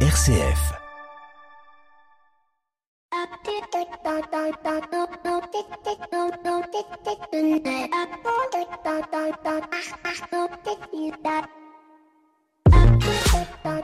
RCF.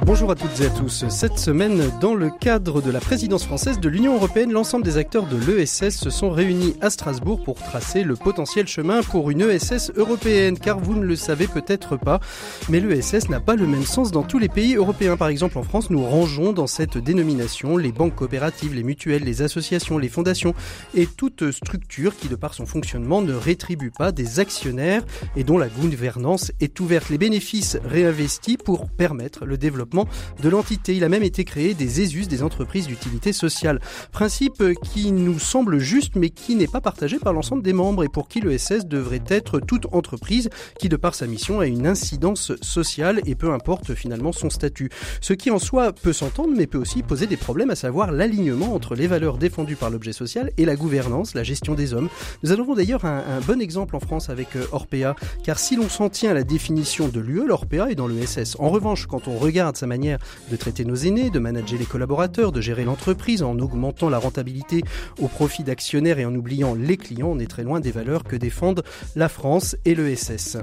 Bonjour à toutes et à tous. Cette semaine, dans le cadre de la présidence française de l'Union européenne, l'ensemble des acteurs de l'ESS se sont réunis à Strasbourg pour tracer le potentiel chemin pour une ESS européenne. Car vous ne le savez peut-être pas, mais l'ESS n'a pas le même sens dans tous les pays européens. Par exemple, en France, nous rangeons dans cette dénomination les banques coopératives, les mutuelles, les associations, les fondations et toute structure qui, de par son fonctionnement, ne rétribue pas des actionnaires et dont la gouvernance est ouverte. Les bénéfices réinvestis pour permettre le développement de l'entité. Il a même été créé des ESUS, des entreprises d'utilité sociale. Principe qui nous semble juste mais qui n'est pas partagé par l'ensemble des membres et pour qui l'ESS devrait être toute entreprise qui de par sa mission a une incidence sociale et peu importe finalement son statut. Ce qui en soi peut s'entendre mais peut aussi poser des problèmes à savoir l'alignement entre les valeurs défendues par l'objet social et la gouvernance, la gestion des hommes. Nous avons d'ailleurs un, bon exemple en France avec euh, Orpea car si l'on s'en tient à la définition de l'UE, l'Orpea est dans l'ESS. En revanche, quand on regarde sa manière de traiter nos aînés, de manager les collaborateurs, de gérer l'entreprise en augmentant la rentabilité au profit d'actionnaires et en oubliant les clients, on est très loin des valeurs que défendent la France et l'ESS.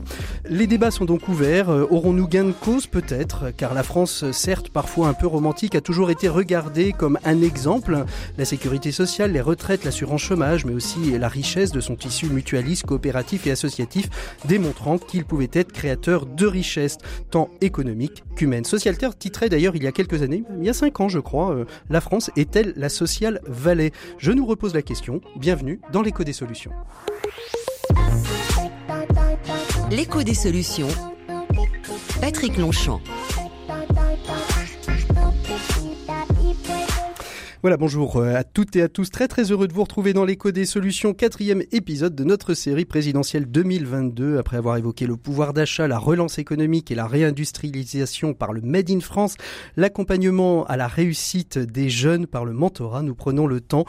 Les débats sont donc ouverts. Euh, aurons-nous gain de cause Peut-être, car la France, certes parfois un peu romantique, a toujours été regardée comme un exemple. La sécurité sociale, les retraites, l'assurance chômage, mais aussi la richesse de son tissu mutualiste, coopératif et associatif, démontrant qu'il pouvait être créateur de richesses, tant économiques qu'humaines. Socialter titrait d'ailleurs il y a quelques années, il y a cinq ans je crois, euh, La France est-elle la sociale vallée Je nous repose la question. Bienvenue dans l'écho des solutions. L'écho des solutions. Patrick Longchamp. Voilà, bonjour euh, à toutes et à tous. Très très heureux de vous retrouver dans l'écho des solutions, quatrième épisode de notre série présidentielle 2022. Après avoir évoqué le pouvoir d'achat, la relance économique et la réindustrialisation par le Made in France, l'accompagnement à la réussite des jeunes par le mentorat, nous prenons le temps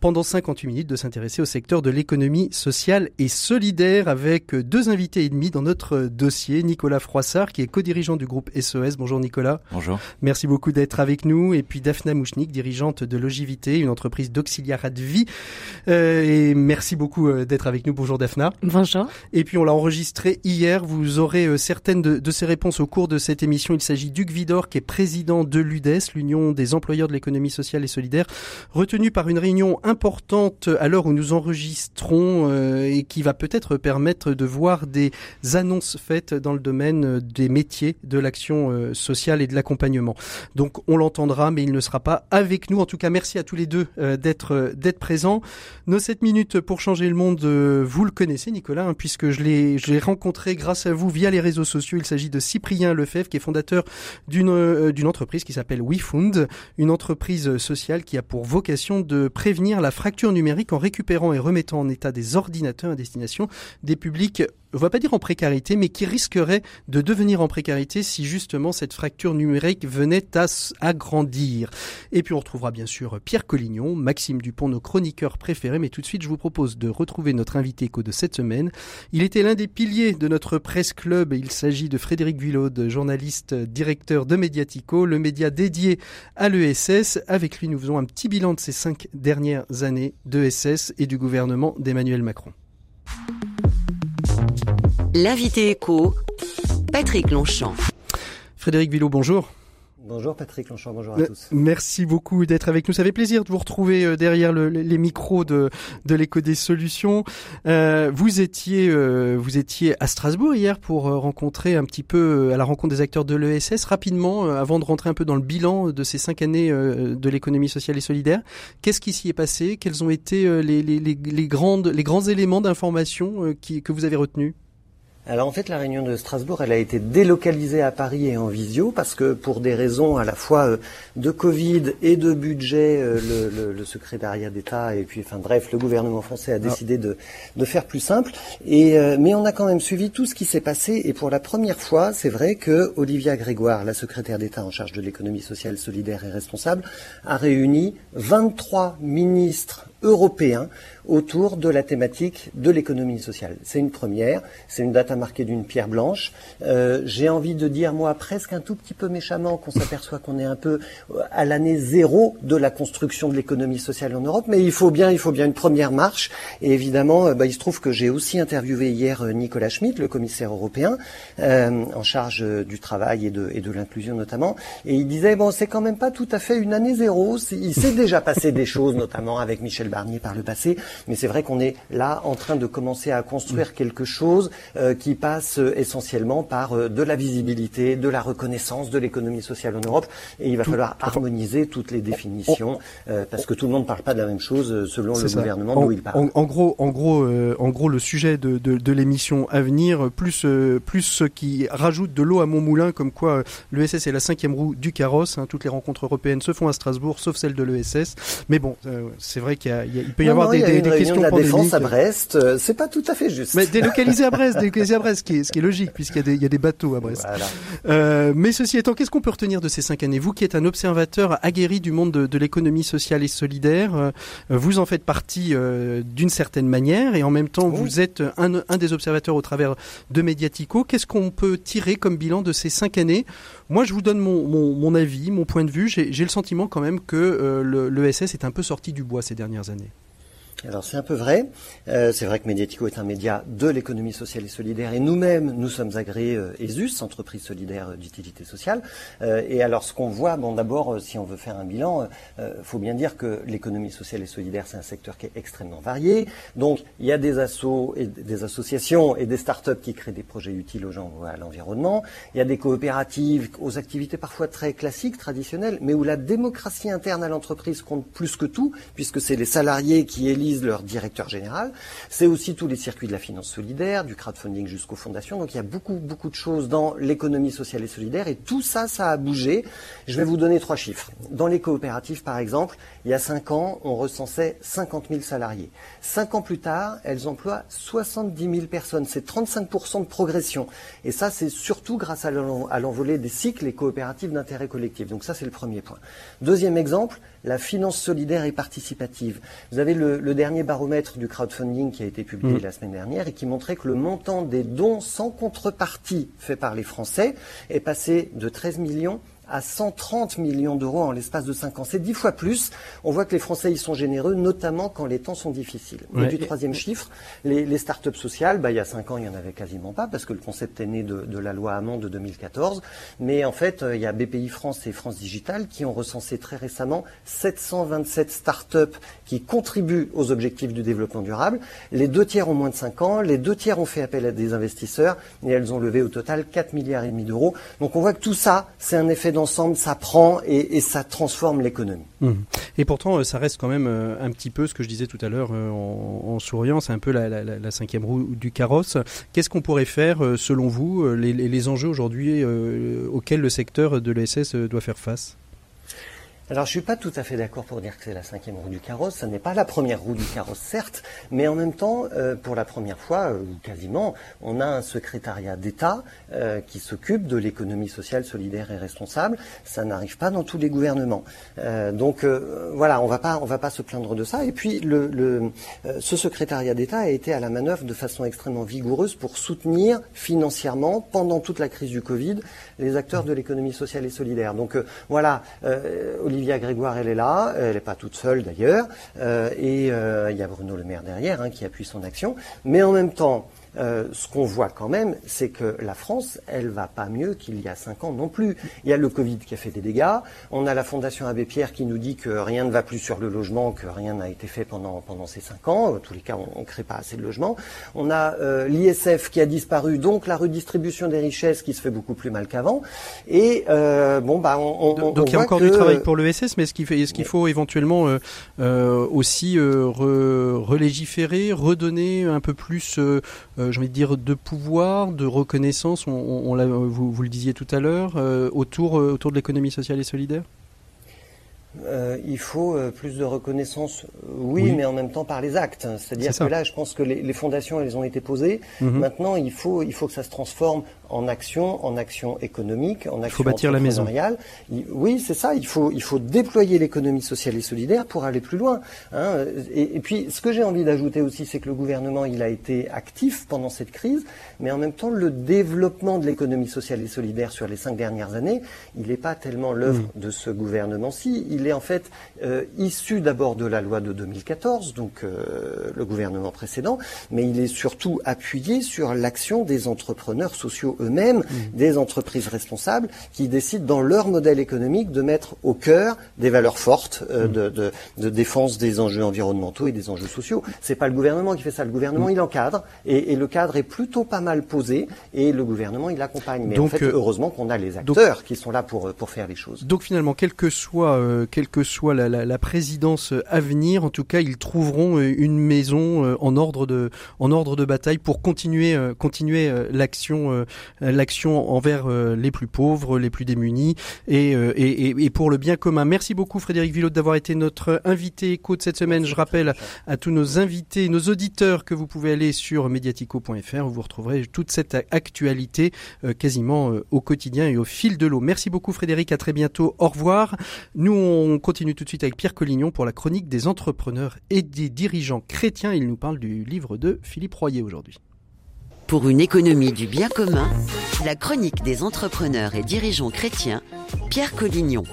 pendant 58 minutes de s'intéresser au secteur de l'économie sociale et solidaire avec deux invités et demi dans notre dossier. Nicolas Froissart qui est co-dirigeant du groupe SOS. Bonjour Nicolas. Bonjour. Merci beaucoup d'être avec nous. Et puis Daphna Mouchnik, dirigeante de Logivité, une entreprise d'auxiliarat de vie. Euh, et merci beaucoup d'être avec nous. Bonjour Daphna. Bonjour. Et puis on l'a enregistré hier. Vous aurez euh, certaines de, de, ces réponses au cours de cette émission. Il s'agit d'Hugues Vidor qui est président de l'UDES, l'Union des employeurs de l'économie sociale et solidaire, retenu par une réunion importante à l'heure où nous enregistrons euh, et qui va peut-être permettre de voir des annonces faites dans le domaine des métiers de l'action euh, sociale et de l'accompagnement. Donc on l'entendra, mais il ne sera pas avec nous. En tout cas, merci à tous les deux euh, d'être euh, d'être présents. Nos 7 minutes pour changer le monde, euh, vous le connaissez, Nicolas, hein, puisque je l'ai je l'ai rencontré grâce à vous via les réseaux sociaux. Il s'agit de Cyprien Lefebvre, qui est fondateur d'une euh, d'une entreprise qui s'appelle WeFund, une entreprise sociale qui a pour vocation de prévenir la fracture numérique en récupérant et remettant en état des ordinateurs à destination des publics on va pas dire en précarité, mais qui risquerait de devenir en précarité si justement cette fracture numérique venait à agrandir. Et puis on retrouvera bien sûr Pierre Collignon, Maxime Dupont, nos chroniqueurs préférés, mais tout de suite je vous propose de retrouver notre invité éco de cette semaine. Il était l'un des piliers de notre presse club, il s'agit de Frédéric Villaude, journaliste, directeur de Mediatico, le média dédié à l'ESS. Avec lui nous faisons un petit bilan de ces cinq dernières années d'ESS et du gouvernement d'Emmanuel Macron. L'invité écho, Patrick Longchamp. Frédéric Villot, bonjour. Bonjour Patrick Longchamp, bonjour à tous. Merci beaucoup d'être avec nous. Ça fait plaisir de vous retrouver derrière le, les micros de, de l'écho des solutions. Euh, vous étiez euh, vous étiez à Strasbourg hier pour rencontrer un petit peu à la rencontre des acteurs de l'ESS rapidement avant de rentrer un peu dans le bilan de ces cinq années de l'économie sociale et solidaire. Qu'est-ce qui s'y est passé? Quels ont été les, les, les, les grandes les grands éléments d'information qui, que vous avez retenus? Alors en fait, la réunion de Strasbourg, elle a été délocalisée à Paris et en visio parce que pour des raisons à la fois de Covid et de budget, le, le, le secrétariat d'État et puis, enfin bref, le gouvernement français a décidé de, de faire plus simple. Et mais on a quand même suivi tout ce qui s'est passé et pour la première fois, c'est vrai que Olivia Grégoire, la secrétaire d'État en charge de l'économie sociale, solidaire et responsable, a réuni 23 ministres européen autour de la thématique de l'économie sociale. C'est une première, c'est une date à marquer d'une pierre blanche. Euh, J'ai envie de dire, moi, presque un tout petit peu méchamment, qu'on s'aperçoit qu'on est un peu euh, à l'année zéro de la construction de l'économie sociale en Europe, mais il faut bien, il faut bien une première marche. Et évidemment, euh, bah, il se trouve que j'ai aussi interviewé hier Nicolas Schmitt, le commissaire européen, en charge du travail et de, et de l'inclusion notamment, et il disait bon, c'est quand même pas tout à fait une année zéro. Il s'est déjà passé des choses, notamment avec Michel Barnier par le passé. Mais c'est vrai qu'on est là en train de commencer à construire quelque chose euh, qui passe euh, essentiellement par euh, de la visibilité, de la reconnaissance de l'économie sociale en Europe. Et il va falloir harmoniser toutes les définitions parce que tout le monde ne parle pas de la même chose selon le gouvernement d'où il parle. En, gros, en gros, en gros, le sujet de, de, de l'émission à venir, plus plus ceux qui rajoutent de l'eau à mon moulin, comme quoi l'ESS est la cinquième roue du carrosse. Hein, toutes les rencontres européennes se font à Strasbourg, sauf celle de l'ESS. Mais bon, c'est vrai qu'il peut y avoir des, des, des réunion de la défense à Brest, euh, c'est pas tout à fait juste. Mais délocaliser à Brest, délocaliser à Brest, ce qui est, ce qui est logique puisqu'il y, a des, il y a des bateaux à Brest. Voilà. Euh, mais ceci étant, qu'est-ce qu'on peut retenir de ces cinq années? Vous qui êtes un observateur aguerri du monde de, de l'économie sociale et solidaire, euh, vous en faites partie euh, d'une certaine manière et en même temps vous êtes un, un, des observateurs au travers de Mediatico. Qu'est-ce qu'on peut tirer comme bilan de ces cinq années Moi, je vous donne mon, avis, mon point de vue. J'ai le sentiment quand même que euh, l'ESS le est un peu sorti du bois ces dernières années. Alors c'est un peu vrai. Euh, c'est vrai que Mediatico est un média de l'économie sociale et solidaire et nous-mêmes, nous sommes agréés euh, ESUS, entreprise solidaire d'utilité sociale. Euh, et alors ce qu'on voit, bon d'abord, euh, si on veut faire un bilan, il euh, faut bien dire que l'économie sociale et solidaire, c'est un secteur qui est extrêmement varié. Donc il y a des assos des associations et des start-up qui créent des projets utiles aux gens ou à l'environnement. Il y a des coopératives aux activités parfois très classiques, traditionnelles, mais où la démocratie interne à l'entreprise compte plus que tout, puisque c'est les salariés qui élisent leur directeur général. C'est aussi tous les circuits de la finance solidaire, du crowdfunding jusqu'aux fondations. Donc il y a beaucoup, beaucoup de choses dans l'économie sociale et solidaire et tout ça, ça a bougé. Je vais vous donner trois chiffres. Dans les coopératives, par exemple, il y a cinq ans, on recensait 50 000 salariés. Cinq ans plus tard, elles emploient 70 000 personnes. C'est 35% de progression. Et ça, c'est surtout grâce à l'envolée des cycles et coopératives d'intérêt collectif. Donc ça, c'est le premier point. Deuxième exemple, la finance solidaire et participative. Vous avez le, le dernier baromètre du crowdfunding qui a été publié mmh. la semaine dernière et qui montrait que le montant des dons sans contrepartie faits par les Français est passé de 13 millions à 130 millions d'euros en l'espace de 5 ans. C'est 10 fois plus. On voit que les Français y sont généreux, notamment quand les temps sont difficiles. Ouais. Et du troisième chiffre, les, les start-up sociales, bah, il y a 5 ans, il n'y en avait quasiment pas, parce que le concept est né de, de la loi Hamon de 2014. Mais en fait, euh, il y a BPI France et France Digital qui ont recensé très récemment 727 start-up qui contribuent aux objectifs du développement durable. Les deux tiers ont moins de 5 ans, les deux tiers ont fait appel à des investisseurs, et elles ont levé au total 4 milliards et demi d'euros. Donc on voit que tout ça, c'est un effet d'ensemble, ça prend et, ça transforme l'économie. Mmh. Et pourtant, ça reste quand même un petit peu ce que je disais tout à l'heure en, en, souriant, c'est un peu la, cinquième roue du carrosse. Qu'est-ce qu'on pourrait faire, selon vous, les, les enjeux aujourd'hui euh, auxquels le secteur de l'ESS doit faire face? Alors je suis pas tout à fait d'accord pour dire que c'est la cinquième roue du carrosse. Ça n'est pas la première roue du carrosse, certes, mais en même temps, euh, pour la première fois, euh, ou quasiment, on a un secrétariat d'État euh, qui s'occupe de l'économie sociale, solidaire et responsable. Ça n'arrive pas dans tous les gouvernements. Euh, donc euh, voilà, on va pas, on va pas se plaindre de ça. Et puis le, le ce secrétariat d'État a été à la manœuvre de façon extrêmement vigoureuse pour soutenir financièrement pendant toute la crise du Covid les acteurs de l'économie sociale et solidaire. Donc voilà. Olivia Grégoire, elle est là, elle n'est pas toute seule d'ailleurs, euh, et euh, il y a Bruno Le Maire derrière hein, qui appuie son action, mais en même temps, euh, ce qu'on voit quand même, c'est que la France, elle va pas mieux qu'il y a cinq ans non plus. Il y a le Covid qui a fait des dégâts. On a la Fondation Abbé Pierre qui nous dit que rien ne va plus sur le logement, que rien n'a été fait pendant pendant ces cinq ans. En tous les cas, on ne crée pas assez de logements. On a euh, l'ISF qui a disparu, donc la redistribution des richesses qui se fait beaucoup plus mal qu'avant. Et euh, bon, bah, on, on donc on il y a encore que... du travail pour l'ESS, mais est-ce qu'il est faut éventuellement euh, euh, aussi re, relégiférer, redonner un peu plus euh, j'ai envie de dire, de pouvoir, de reconnaissance, on, on, on vous, vous, le disiez tout à l'heure, euh, autour, euh, autour de l'économie sociale et solidaire? Euh, il faut euh, plus de reconnaissance, oui, oui, mais en même temps par les actes. C'est-à-dire que là, je pense que les, les, fondations, elles ont été posées. -hmm. Maintenant, il faut, il faut que ça se transforme en action, en action économique, en action il faut bâtir la maison. Oui, c'est ça. Il faut, il faut déployer l'économie sociale et solidaire pour aller plus loin. Hein. Et, et, puis, ce que j'ai envie d'ajouter aussi, c'est que le gouvernement, il a été actif pendant cette crise, mais en même temps, le développement de l'économie sociale et solidaire sur les cinq dernières années, il n'est pas tellement l'œuvre mm. de ce gouvernement-ci. Il est en fait euh, issu d'abord de la loi de 2014, donc euh, le gouvernement précédent, mais il est surtout appuyé sur l'action des entrepreneurs sociaux eux-mêmes, mmh. des entreprises responsables, qui décident dans leur modèle économique de mettre au cœur des valeurs fortes euh, mmh. de, de, de, défense des enjeux environnementaux et des enjeux sociaux. C'est pas le gouvernement qui fait ça. Le gouvernement, mmh. il encadre, et, et, le cadre est plutôt pas mal posé, et le gouvernement, il accompagne. Mais donc, en fait, euh, heureusement qu'on a les acteurs qui sont là pour, pour faire les choses. Donc finalement, quelle que soit, euh, quelle que soit la, la, la, présidence à venir, en tout cas, ils trouveront une maison en ordre de, en ordre de bataille pour continuer, continuer l'action euh, l'action envers euh, les plus pauvres, les plus démunis euh, et, et, et, pour le bien commun. Merci beaucoup Frédéric Villot d'avoir été notre invité éco de cette semaine. Je rappelle à tous nos invités, nos auditeurs que vous pouvez aller sur mediatico.fr où vous retrouverez toute cette actualité quasiment au quotidien et au fil de l'eau. Merci beaucoup Frédéric, à très bientôt. Au revoir. Nous on continue tout de suite avec Pierre Collignon pour la chronique des entrepreneurs et des dirigeants chrétiens. Il nous parle du livre de Philippe Royer aujourd'hui. Pour une économie du bien commun, la chronique des entrepreneurs et dirigeants chrétiens, Pierre Collignon.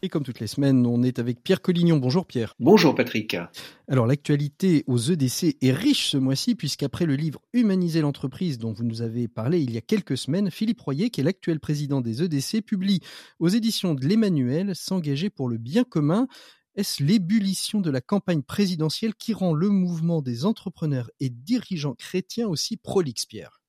Et comme toutes les semaines, on est avec Pierre Collignon. Bonjour Pierre. Bonjour Patrick. Alors l'actualité aux EDC est riche ce mois-ci puisqu'après le livre Humaniser l'entreprise dont vous nous avez parlé il y a quelques semaines, Philippe Royer, qui est l'actuel président des EDC, publie aux éditions de l'Emmanuel S'engager pour le bien commun. Est-ce l'ébullition de la campagne présidentielle qui rend le mouvement des entrepreneurs et dirigeants chrétiens aussi prolixe, Pierre?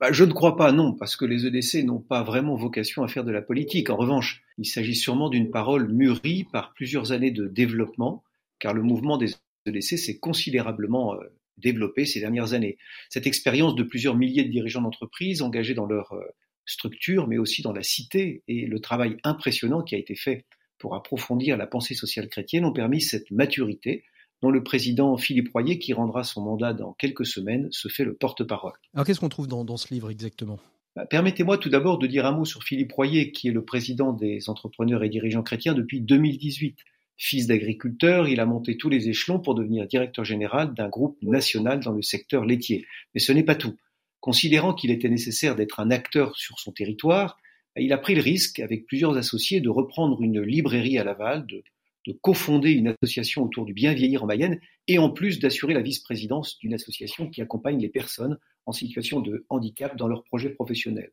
Bah, je ne crois pas, non, parce que les EDC n'ont pas vraiment vocation à faire de la politique. En revanche, il s'agit sûrement d'une parole mûrie par plusieurs années de développement, car le mouvement des EDC s'est considérablement euh, développé ces dernières années. Cette expérience de plusieurs milliers de dirigeants d'entreprise engagés dans leur euh, structure, mais aussi dans la cité, et le travail impressionnant qui a été fait pour approfondir la pensée sociale chrétienne ont permis cette maturité dont le président Philippe Royer, qui rendra son mandat dans quelques semaines, se fait le porte-parole. Alors qu'est-ce qu'on trouve dans, ce livre exactement? Bah, Permettez-moi tout d'abord de dire un mot sur Philippe Royer, qui est le président des entrepreneurs et dirigeants chrétiens depuis 2018. Fils d'agriculteur, il a monté tous les échelons pour devenir directeur général d'un groupe national dans le secteur laitier. Mais ce n'est pas tout. Considérant qu'il était nécessaire d'être un acteur sur son territoire, il a pris le risque, avec plusieurs associés, de reprendre une librairie à Laval, de, de cofonder une association autour du bien vieillir en Mayenne, et en plus d'assurer la vice-présidence d'une association qui accompagne les personnes en situation de handicap dans leurs projets professionnels.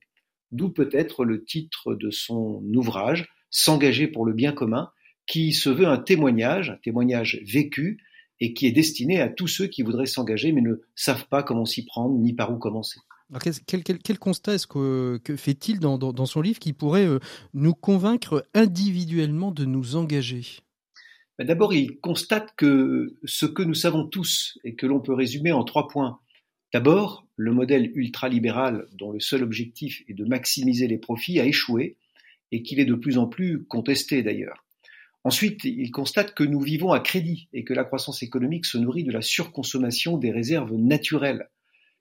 D'où peut-être le titre de son ouvrage, S'engager pour le bien commun, qui se veut un témoignage, un témoignage vécu, et qui est destiné à tous ceux qui voudraient s'engager mais ne savent pas comment s'y prendre ni par où commencer quel, constat est-ce que, fait-il dans, son livre qui pourrait euh, nous convaincre individuellement de nous engager? Ben, D'abord, il constate que ce que nous savons tous et que l'on peut résumer en trois points. D'abord, le modèle ultralibéral dont le seul objectif est de maximiser les profits a échoué et qu'il est de plus en plus contesté d'ailleurs. Ensuite, il constate que nous vivons à crédit et que la croissance économique se nourrit de la surconsommation des réserves naturelles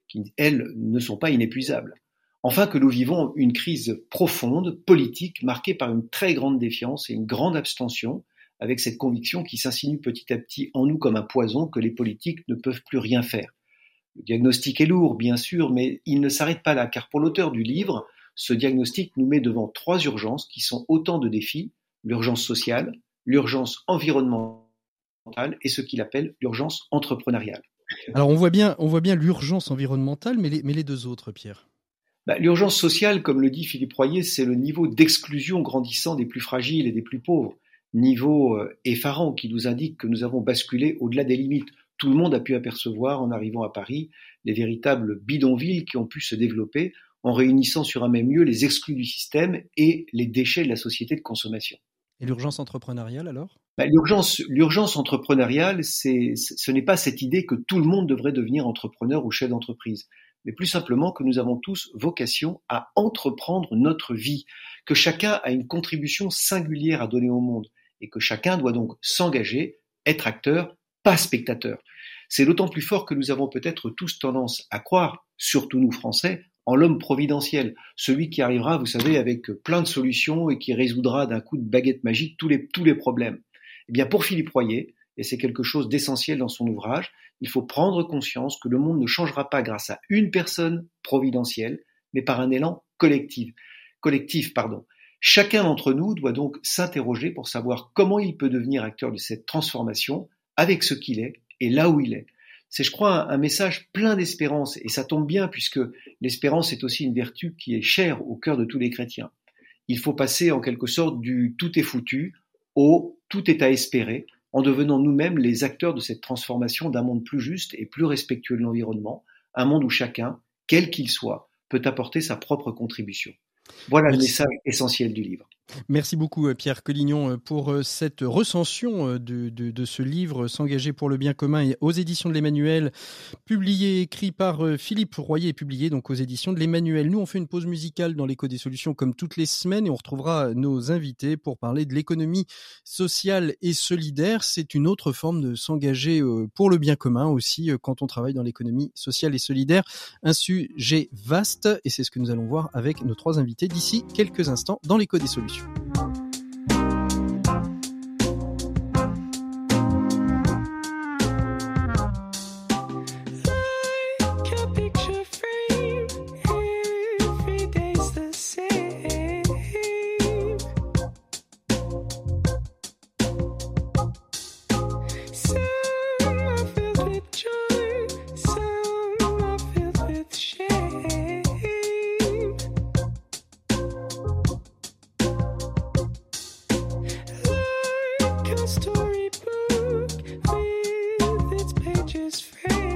qui, elles, ne sont pas inépuisables. Enfin, que nous vivons une crise profonde, politique, marquée par une très grande défiance et une grande abstention, avec cette conviction qui s'insinue petit à petit en nous comme un poison que les politiques ne peuvent plus rien faire. Le diagnostic est lourd, bien sûr, mais il ne s'arrête pas là, car pour l'auteur du livre, ce diagnostic nous met devant trois urgences qui sont autant de défis, l'urgence sociale, l'urgence environnementale et ce qu'il appelle l'urgence entrepreneuriale. Alors on voit bien, l'urgence environnementale, mais les, mais les deux autres, Pierre. Bah, l'urgence sociale, comme le dit Philippe Royer, c'est le niveau d'exclusion grandissant des plus fragiles et des plus pauvres, niveau euh, effarant qui nous indique que nous avons basculé au-delà des limites. Tout le monde a pu apercevoir en arrivant à Paris les véritables bidonvilles qui ont pu se développer en réunissant sur un même lieu les exclus du système et les déchets de la société de consommation. Et l'urgence entrepreneuriale alors? Bah, L'urgence, l'urgence entrepreneuriale, c'est, ce n'est pas cette idée que tout le monde devrait devenir entrepreneur ou chef d'entreprise, mais plus simplement que nous avons tous vocation à entreprendre notre vie, que chacun a une contribution singulière à donner au monde, et que chacun doit donc s'engager, être acteur, pas spectateur. C'est d'autant plus fort que nous avons peut-être tous tendance à croire, surtout nous Français, en l'homme providentiel, celui qui arrivera, vous savez, avec plein de solutions et qui résoudra d'un coup de baguette magique tous les, tous les problèmes. Eh bien, pour Philippe Royer, et c'est quelque chose d'essentiel dans son ouvrage, il faut prendre conscience que le monde ne changera pas grâce à une personne providentielle, mais par un élan collectif. collectif pardon. Chacun d'entre nous doit donc s'interroger pour savoir comment il peut devenir acteur de cette transformation avec ce qu'il est et là où il est. C'est, je crois, un, message plein d'espérance, et ça tombe bien puisque l'espérance est aussi une vertu qui est chère au cœur de tous les chrétiens. Il faut passer en quelque sorte du tout est foutu au tout est à espérer, en devenant nous-mêmes les acteurs de cette transformation d'un monde plus juste et plus respectueux de l'environnement, un monde où chacun, quel qu'il soit, peut apporter sa propre contribution. Voilà le message essentiel du livre. Merci beaucoup euh, Pierre Collignon euh, pour euh, cette recension de, ce livre S'engager pour le bien commun aux éditions de l'Emmanuel, publié, écrit par Philippe Royer et publié donc aux éditions de l'Emmanuel. Nous on fait une pause musicale dans l'écho des solutions comme toutes les semaines et on retrouvera nos invités pour parler de l'économie sociale et solidaire. C'est une autre forme de s'engager pour le bien commun aussi quand on travaille dans l'économie sociale et solidaire. Un sujet vaste et c'est ce que nous allons voir avec nos trois invités d'ici quelques instants dans l'écho des solutions. just free.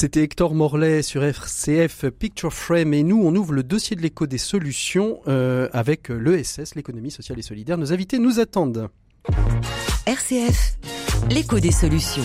C'était Hector Morlaix sur RCF Picture Frame et nous on ouvre le dossier de l'écho des solutions euh, avec l'ESS, l'économie sociale et solidaire. Nos invités nous attendent. RCF, l'écho des solutions.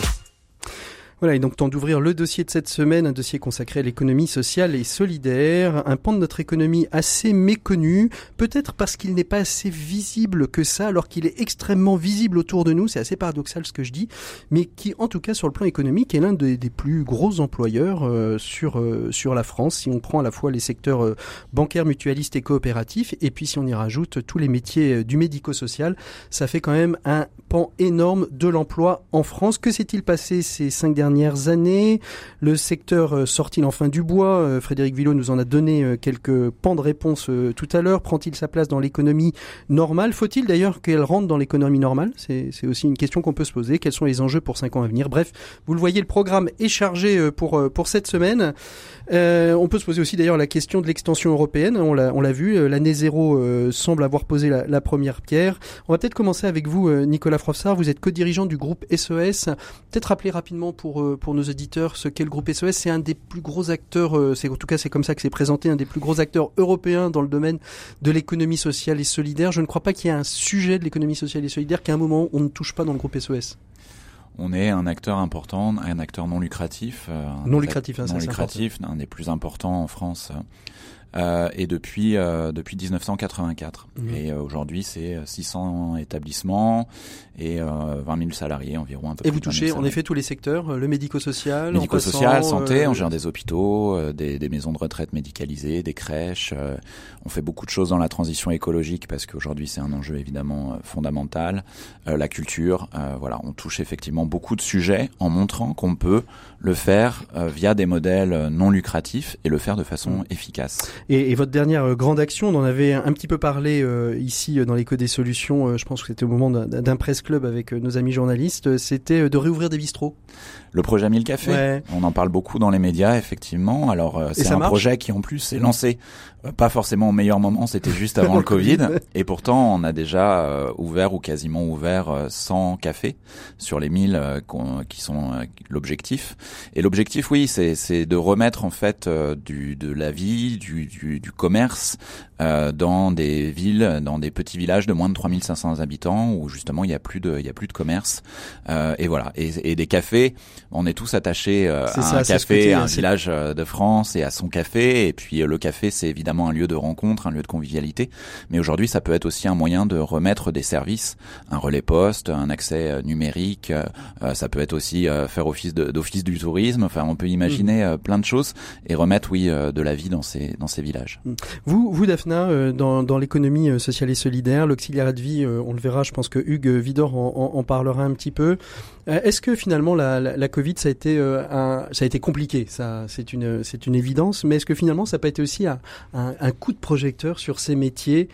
Voilà, et donc temps d'ouvrir le dossier de cette semaine, un dossier consacré à l'économie sociale et solidaire, un pan de notre économie assez méconnu, peut-être parce qu'il n'est pas assez visible que ça, alors qu'il est extrêmement visible autour de nous, c'est assez paradoxal ce que je dis, mais qui en tout cas sur le plan économique est l'un des, plus gros employeurs euh, sur, euh, sur la France, si on prend à la fois les secteurs euh, bancaires, mutualistes et coopératifs, et puis si on y rajoute tous les métiers du médico-social, ça fait quand même un énorme de l'emploi en France. Que s'est-il passé ces cinq dernières années? Le secteur euh, sort-il enfin du bois? Euh, Frédéric Villot nous en a donné euh, quelques pans de réponse tout à l'heure. Prend-il sa place dans l'économie normale? Faut-il d'ailleurs qu'elle rentre dans l'économie normale? C'est aussi une question qu'on peut se poser. Quels sont les enjeux pour cinq ans à venir? Bref, vous le voyez, le programme est chargé pour, pour cette semaine. On peut se poser aussi d'ailleurs la question de l'extension européenne. On l'a vu, l'année zéro semble avoir posé la, la, première pierre. On va peut-être commencer avec vous, Nicolas Frossard. Vous êtes co-dirigeant du groupe SES. E peut-être rappeler rapidement pour, euh, pour nos auditeurs ce qu'est le groupe SOS. C'est un des plus gros acteurs, euh, c'est en tout cas c'est comme ça que c'est présenté, un des plus gros acteurs européens dans le domaine de l'économie sociale et solidaire. Je ne crois pas qu'il y ait un sujet de l'économie sociale et solidaire qu'à un moment on ne touche pas dans le groupe SOS on est un acteur important, un acteur non lucratif. Euh, non lucratif, hein, non lucratif, un des plus importants en France. Euh, et depuis euh, depuis 1984. Mmh. Et euh, aujourd'hui, c'est 600 établissements et 20 000 salariés environ. Un peu et vous touchez en effet tous les secteurs, le médico-social, médico-social, santé. On gère des hôpitaux, des, des, maisons de retraite médicalisées, des crèches. on fait beaucoup de choses dans la transition écologique parce qu'aujourd'hui c'est un enjeu évidemment fondamental. la culture, voilà, on touche effectivement beaucoup de sujets en montrant qu'on peut le faire via des modèles non lucratifs et le faire de façon mmh. efficace. Et, et, votre dernière euh, grande action, on en avait un petit peu parlé euh, ici euh, dans l'écho des solutions, je pense que c'était au moment d'un presse club avec nos amis journalistes, c'était de réouvrir des bistrots. Le projet Mille Café, on en parle beaucoup dans les médias, effectivement. Alors c'est un projet qui en plus s'est lancé pas forcément au meilleur moment, c'était juste avant le Covid. Et pourtant, on a déjà ouvert ou quasiment ouvert 100 cafés sur les 1000 qui sont l'objectif. Et l'objectif, oui, c'est de remettre en fait du, de la vie, du, du, commerce euh, dans des villes, dans des petits villages de moins de 3500 habitants où justement il y a plus de il y a plus de commerce euh, et voilà et, et, des cafés. On est tous attachés euh, à un café, à un village euh, de France et à son café et puis le café c'est évidemment un lieu de rencontre, un lieu de convivialité. Mais aujourd'hui ça peut être aussi un moyen de remettre des services, un relais poste, un accès numérique. ça peut être aussi faire office d'office du tourisme. Enfin on peut imaginer mmh. plein de choses et remettre oui de la vie dans ces dans ces villages. Mm. Vous, vous Daphna, euh, dans, dans l'économie euh, sociale et solidaire, l'auxiliaire de vie, euh, on le verra, je pense que Hugues Vidor en, en, parlera un petit peu. Est-ce que finalement la, la, la, Covid ça a été un, ça a été compliqué, ça c'est une c'est une évidence, mais est-ce que finalement ça n'a pas été aussi un, un, un, coup de projecteur sur ces métiers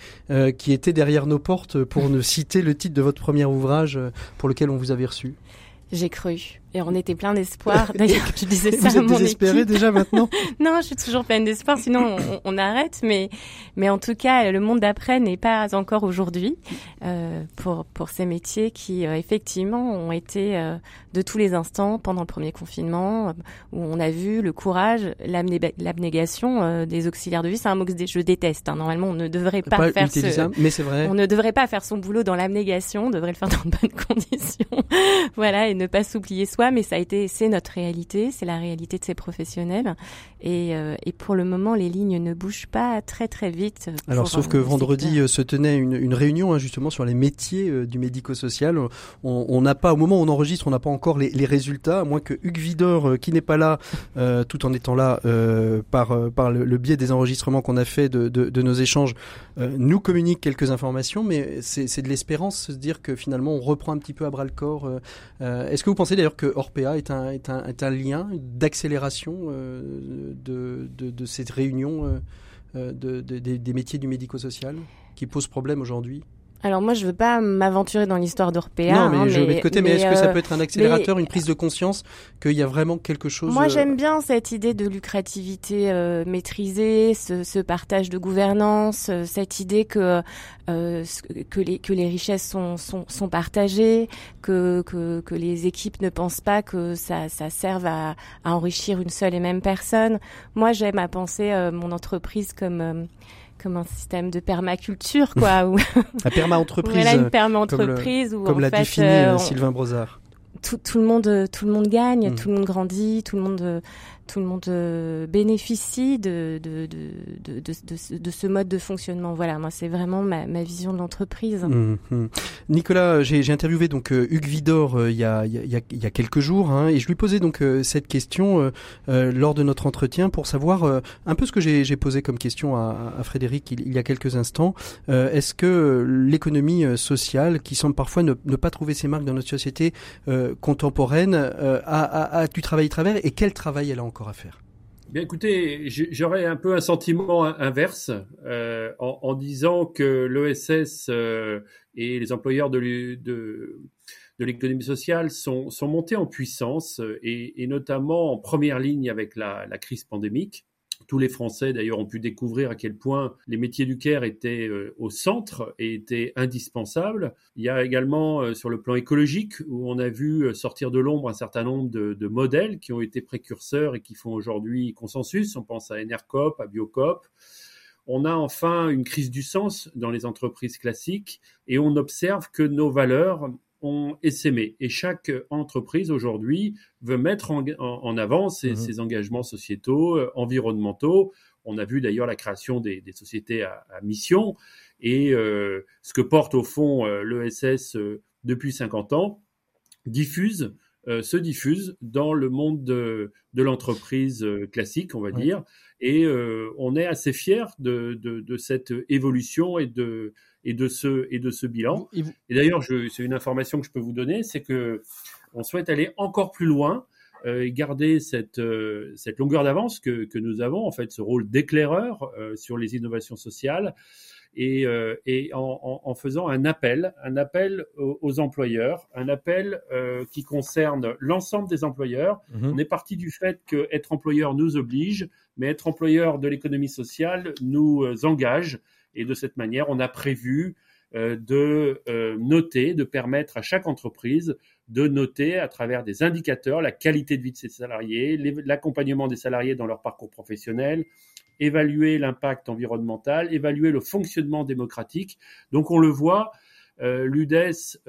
qui étaient derrière nos portes, pour ne citer le titre de votre premier ouvrage pour lequel on vous avait reçu J'ai cru. Et on était plein d'espoir. D'ailleurs, je disais ça Vous à mon désespéré déjà maintenant? Non, je suis toujours pleine d'espoir. Sinon, on, on, arrête. Mais, mais en tout cas, le monde d'après n'est pas encore aujourd'hui euh, pour pour ces métiers qui euh, effectivement ont été euh, de tous les instants pendant le premier confinement, où on a vu le courage, l'abnégation euh, des auxiliaires de vie. C'est un mot que je déteste. Hein. Normalement, on ne devrait pas, pas faire ce, mais c'est vrai. On ne devrait pas faire son boulot dans l'abnégation. On devrait le faire dans de bonnes conditions. voilà, et ne pas s'oublier soi mais ça a été, c'est notre réalité, c'est la réalité de ces professionnels. Et, euh, et, pour le moment, les lignes ne bougent pas très très vite. Alors, sauf que vendredi euh, se tenait une, une réunion hein, justement sur les métiers euh, du médico-social. On n'a pas, au moment où on enregistre, on n'a pas encore les, les, résultats, à moins que Hugues Vidor, qui n'est pas là, tout en étant là par par le, biais des enregistrements qu'on a fait de, de, de, nos échanges, nous communique quelques informations. Mais c'est de l'espérance se dire que finalement on reprend un petit peu à bras le corps. Est-ce que vous pensez d'ailleurs que Orpea est un, lien d'accélération euh, de, cette réunion euh, euh, de, des métiers du médico-social qui pose problème aujourd'hui alors moi, je veux pas m'aventurer dans l'histoire d'Orpea. Non, mais hein, je vais de côté. Mais, est-ce que ça peut être un accélérateur, une prise de conscience qu'il y a vraiment quelque chose Moi, j'aime bien cette idée de lucrativité euh, maîtrisée, ce, ce, partage de gouvernance, cette idée que euh, que les que les richesses sont sont, sont partagées, que, que que les équipes ne pensent pas que ça ça serve à, à enrichir une seule et même personne. Moi, j'aime à penser mon entreprise comme comme un système de permaculture, quoi. ou... La perma-entreprise. Voilà, une perma-entreprise. Comme, comme l'a défini euh, euh, Sylvain Brozard tout, tout, le monde, tout le monde gagne, mmh. tout le monde grandit, tout le monde tout le monde euh, bénéficie de de, de, de, ce mode de fonctionnement. Voilà, moi c'est vraiment ma, vision de l'entreprise. Mmh. Nicolas, j'ai interviewé donc euh, Hugues Vidor euh, il, y a, il, y a, quelques jours hein, et je lui posais donc cette question lors de notre entretien pour savoir un peu ce que j'ai posé comme question à, Frédéric il, y a quelques instants. Est-ce que l'économie sociale, qui semble parfois ne, pas trouver ses marques dans notre société contemporaine, a, a, du travail travers et quel travail elle a encore à faire Bien, écoutez, j'aurais un peu un sentiment inverse euh, en, disant que l'ESS euh, et les employeurs de, l'économie sociale sont, montés en puissance et, notamment en première ligne avec la crise pandémique. Tous les Français, d'ailleurs, ont pu découvrir à quel point les métiers du CARE étaient euh, au centre et étaient indispensables. Il y a également, euh, sur le plan écologique, où on a vu euh, sortir de l'ombre un certain nombre de, modèles qui ont été précurseurs et qui font aujourd'hui consensus. On pense à Enercop, à Biocop. On a enfin une crise du sens dans les entreprises classiques et on observe que nos valeurs ont essaimé. Et chaque entreprise aujourd'hui veut mettre en, avant ses, mhm. engagements sociétaux, euh, environnementaux. On a vu d'ailleurs la création des, sociétés à, mission et euh, ce que porte au fond euh, l'ESS depuis 50 ans diffuse se diffuse dans le monde de, l'entreprise classique, on va dire, et on est assez fiers de, de, cette évolution et de, et de ce, et de ce bilan. Et, d'ailleurs, c'est une information que je peux vous donner, c'est que on souhaite aller encore plus loin euh, et garder cette, euh, cette longueur d'avance que, que, nous avons, en fait, ce rôle d'éclaireur euh, sur les innovations sociales. Et, euh, et en, en, faisant un appel, un appel aux, employeurs, un appel euh, qui concerne l'ensemble des employeurs. Mhm. On est parti du fait que être employeur nous oblige, mais être employeur de l'économie sociale nous engage. Et de cette manière, on a prévu euh, de euh, noter, de permettre à chaque entreprise de noter à travers des indicateurs la qualité de vie de ses salariés, l'accompagnement des salariés dans leur parcours professionnel, évaluer l'impact environnemental, évaluer le fonctionnement démocratique. Donc on le voit, euh, l'UDES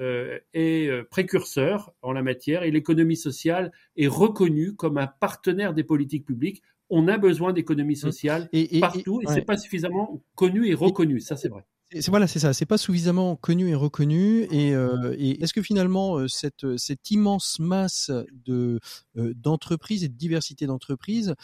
est précurseur en la matière et l'économie sociale est reconnue comme un partenaire des politiques publiques on a besoin d'économie mmh. sociale partout et, c'est pas suffisamment connu et reconnu. Ça, c'est vrai. Voilà, c'est ça. C'est pas suffisamment connu et reconnu. Et, euh, est-ce que finalement euh, cette, cette immense masse de euh, d'entreprises et de diversité d'entreprises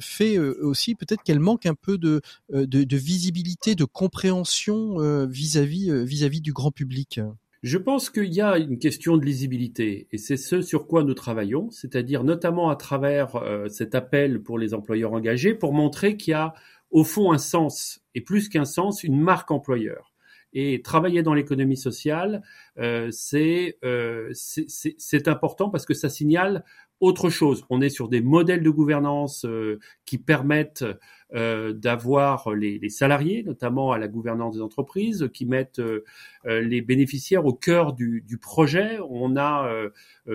fait aussi peut-être qu'elle manque un peu de, de, visibilité, de compréhension vis-à-vis vis-à-vis du grand public? Je pense qu'il y a une question de lisibilité et c'est ce sur quoi nous travaillons, c'est-à-dire notamment à travers euh, cet appel pour les employeurs engagés pour montrer qu'il y a au fond un sens et plus qu'un sens, une marque employeur. Et travailler dans l'économie sociale, euh, euh c'est important parce que ça signale autre chose. On est sur des modèles de gouvernance euh, qui permettent euh, d'avoir les, les, salariés, notamment à la gouvernance des entreprises, qui mettent euh, les bénéficiaires au cœur du, du projet. On a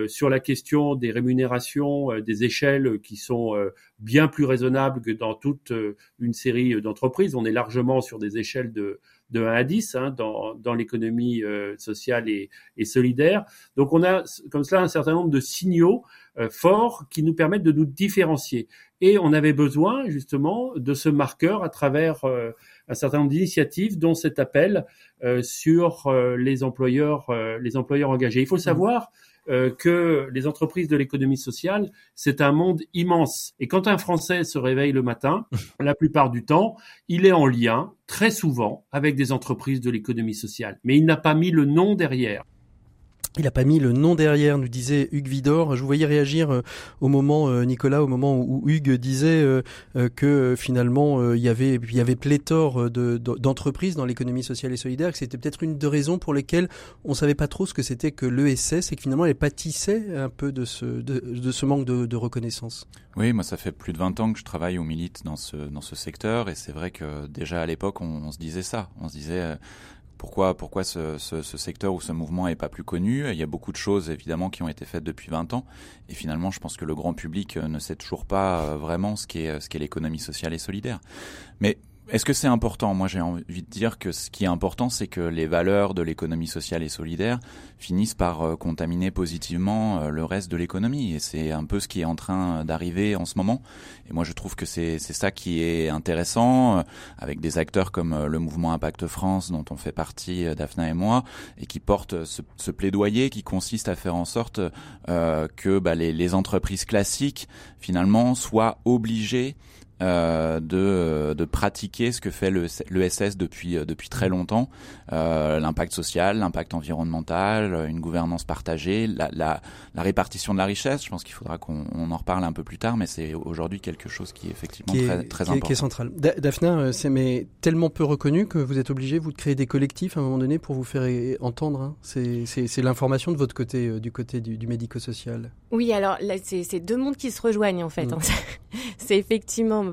sur la question des rémunérations des échelles qui sont bien plus raisonnables que dans toute une série d'entreprises. On est largement sur des échelles de de 1 à 10 hein, dans, dans l'économie sociale et, et, solidaire. Donc on a comme cela un certain nombre de signaux euh, forts qui nous permettent de nous différencier. Et on avait besoin justement de ce marqueur à travers euh, un certain nombre d'initiatives, dont cet appel euh, sur les employeurs, les employeurs engagés. Il faut mmh. savoir que les entreprises de l'économie sociale, c'est un monde immense. Et quand un Français se réveille le matin, la plupart du temps, il est en lien, très souvent, avec des entreprises de l'économie sociale. Mais il n'a pas mis le nom derrière. Il n'a pas mis le nom derrière, nous disait Hugues Vidor. Je vous voyais réagir euh, au moment, euh, Nicolas, au moment où Hugues disait euh, que finalement il y avait pléthore d'entreprises dans l'économie sociale et solidaire, que c'était peut-être une des raisons pour lesquelles on savait pas trop ce que c'était que l'ESS et que finalement elle pâtissait un peu de ce manque de, reconnaissance. Oui, moi ça fait plus de 20 ans que je travaille ou milite dans ce secteur et c'est vrai que déjà à l'époque on, se disait ça, on se disait pourquoi, pourquoi ce, ce, ce, secteur ou ce mouvement est pas plus connu Il y a beaucoup de choses évidemment qui ont été faites depuis 20 ans, et finalement, je pense que le grand public euh, ne sait toujours pas euh, vraiment ce qu'est ce qu'est l'économie sociale et solidaire. Mais est-ce que c'est important? Moi, j'ai envie de dire que ce qui est important, c'est que les valeurs de l'économie sociale et solidaire finissent par euh, contaminer positivement euh, le reste de l'économie. Et c'est un peu ce qui est en train d'arriver en ce moment. Et moi, je trouve que c'est ça qui est intéressant, euh, avec des acteurs comme le mouvement Impact France, dont on fait partie, Daphna et moi, et qui portent ce, ce plaidoyer qui consiste à faire en sorte que bah, les, les entreprises classiques, finalement, soient obligées euh, de, de pratiquer ce que fait le, l'ESS depuis, euh, depuis très longtemps, euh, l'impact social, l'impact environnemental, une gouvernance partagée, la, la, la répartition de la richesse. Je pense qu'il faudra qu'on on en reparle un peu plus tard, mais c'est aujourd'hui quelque chose qui est effectivement très, très important. Qui est central. Daphna, euh, c'est mais tellement peu reconnu que vous êtes obligé, vous, de créer des collectifs à un moment donné pour vous faire entendre. Hein. C'est, l'information de votre côté, du côté du, du médico-social. Oui, alors c'est, deux mondes qui se rejoignent en fait. Mm. Hein. c'est effectivement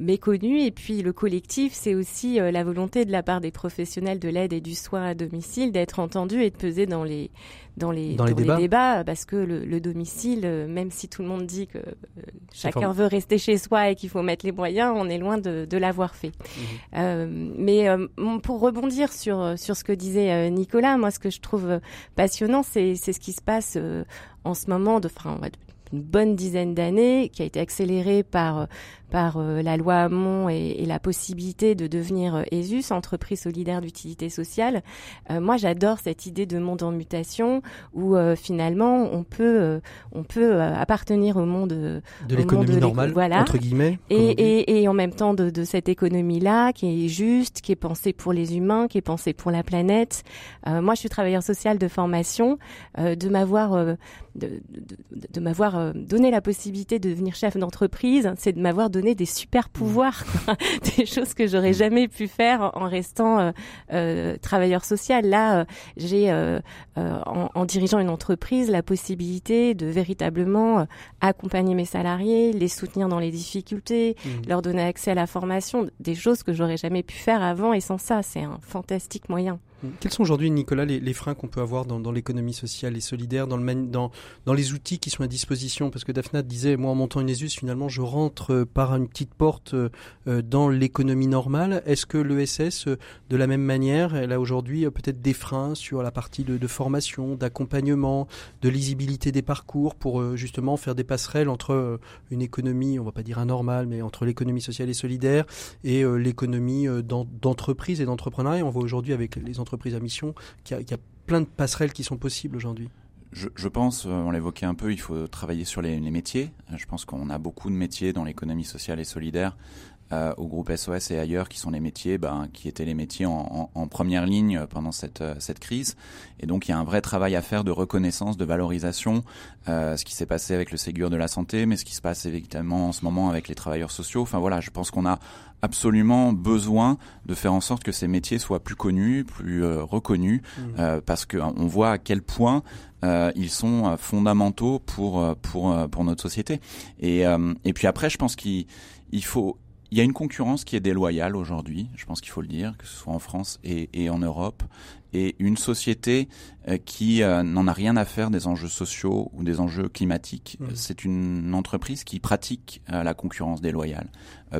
méconnu. Et puis le collectif, c'est aussi euh, la volonté de la part des professionnels de l'aide et du soin à domicile d'être entendus et de peser dans les dans les, dans, les, débats. parce que le, domicile, euh, même si tout le monde dit que euh, chacun veut rester chez soi et qu'il faut mettre les moyens, on est loin de, de l'avoir fait. Mhm. mais pour rebondir sur sur ce que disait Nicolas, moi ce que je trouve passionnant, c'est c'est ce qui se passe en ce moment de, enfin, une bonne dizaine d'années, qui a été accélérée par par euh, la loi Hamon et, et, la possibilité de devenir euh, ESUS, entreprise solidaire d'utilité sociale. Euh, moi, j'adore cette idée de monde en mutation où finalement on peut on peut appartenir au monde de l'économie normale, voilà, entre guillemets, et, et, et, en même temps de, de cette économie-là qui est juste, qui est pensée pour les humains, qui est pensée pour la planète. moi, je suis travailleur social de formation, de m'avoir de, de, de m'avoir donné la possibilité de devenir chef d'entreprise, c'est de m'avoir donné des super pouvoirs, des choses que j'aurais jamais pu faire en restant euh, euh travailleur social. Là, euh, j'ai euh, en, en, dirigeant une entreprise la possibilité de véritablement accompagner mes salariés, les soutenir dans les difficultés, mmh. leur donner accès à la formation, des choses que j'aurais jamais pu faire avant et sans ça, c'est un fantastique moyen. Quels sont aujourd'hui, Nicolas, les, freins qu'on peut avoir dans, l'économie sociale et solidaire, dans, le dans, dans les outils qui sont à disposition? Parce que Daphna disait, moi en montant une ESUS, finalement, je rentre euh, par une petite porte euh, euh, dans l'économie normale. Est-ce que l'ESS, de la même manière, elle a aujourd'hui peut-être des freins sur la partie de, formation, d'accompagnement, de lisibilité des parcours pour justement faire des passerelles entre une économie, on va pas dire anormale, mais entre l'économie sociale et solidaire et l'économie d'entreprise et d'entrepreneuriat? On voit aujourd'hui avec les entreprises entreprise à mission, qu'il y, a plein de passerelles qui sont possibles aujourd'hui. Je, pense, euh, on l'évoquait un peu, il faut travailler sur les, métiers. Je pense qu'on a beaucoup de métiers dans l'économie sociale et solidaire euh, au groupe SOS et ailleurs qui sont les métiers ben, qui étaient les métiers en, première ligne pendant cette, euh, cette crise. Et donc il y a un vrai travail à faire de reconnaissance, de valorisation, ce qui s'est passé avec le Ségur de la santé, mais ce qui se passe évidemment en ce moment avec les travailleurs sociaux. Enfin voilà, je pense qu'on a absolument besoin de faire en sorte que ces métiers soient plus connus, plus euh, reconnus, mmh. euh, parce qu'on voit à quel point euh, ils sont fondamentaux pour pour pour notre société. Et et puis après, je pense qu'il il faut il y a une concurrence qui est déloyale aujourd'hui, je pense qu'il faut le dire, que ce soit en France et, en Europe, et une société euh, qui euh, n'en a rien à faire des enjeux sociaux ou des enjeux climatiques. Mmh. C'est une entreprise qui pratique euh, la concurrence déloyale.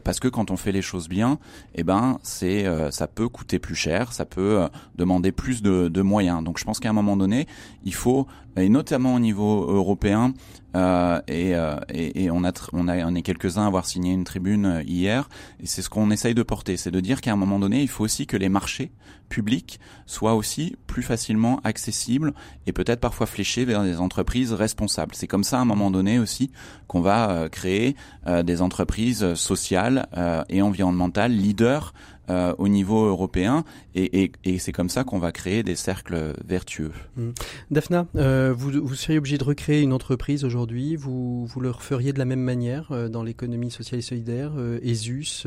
parce que quand on fait les choses bien, eh ben c'est ça peut coûter plus cher, ça peut demander plus de, de, moyens. Donc je pense qu'à un moment donné, il faut et notamment au niveau européen euh, et, et, et, on a on a on est quelques-uns à avoir signé une tribune hier et c'est ce qu'on essaye de porter, c'est de dire qu'à un moment donné, il faut aussi que les marchés publics soient aussi plus facilement accessibles et peut-être parfois fléchés vers des entreprises responsables. C'est comme ça à un moment donné aussi qu'on va euh, créer euh, des entreprises sociales euh, et environnementales leaders au niveau européen et, c'est comme ça qu'on va créer des cercles vertueux. Mmh. Daphna, vous, vous, seriez obligé de recréer une entreprise aujourd'hui, vous, vous le referiez de la même manière dans l'économie sociale et solidaire, ESUS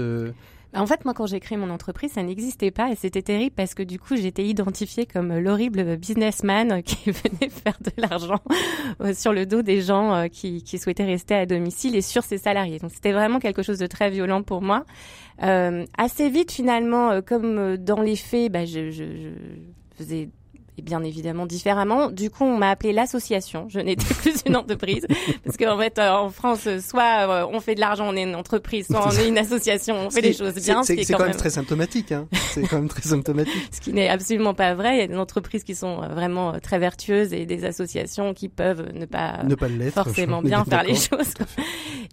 en fait, moi, quand j'ai créé mon entreprise, ça n'existait pas et c'était terrible parce que du coup, j'étais identifiée comme l'horrible businessman qui venait faire de l'argent euh, sur le dos des gens euh, qui, qui, souhaitaient rester à domicile et sur ses salariés. Donc, c'était vraiment quelque chose de très violent pour moi. Euh, assez vite, finalement, comme dans les faits, bah, je, je, je faisais bien évidemment différemment. Du coup, on m'a appelé l'association. Je n'étais plus une entreprise parce qu'en fait, euh, en France, soit euh, on fait de l'argent, on est une entreprise, soit on est une association, on fait les choses bien. C'est quand, quand, même très symptomatique. Hein. C'est quand même très symptomatique. ce qui n'est absolument pas vrai. Il y a des entreprises qui sont vraiment très vertueuses et des associations qui peuvent ne pas, ne pas forcément bien faire les choses.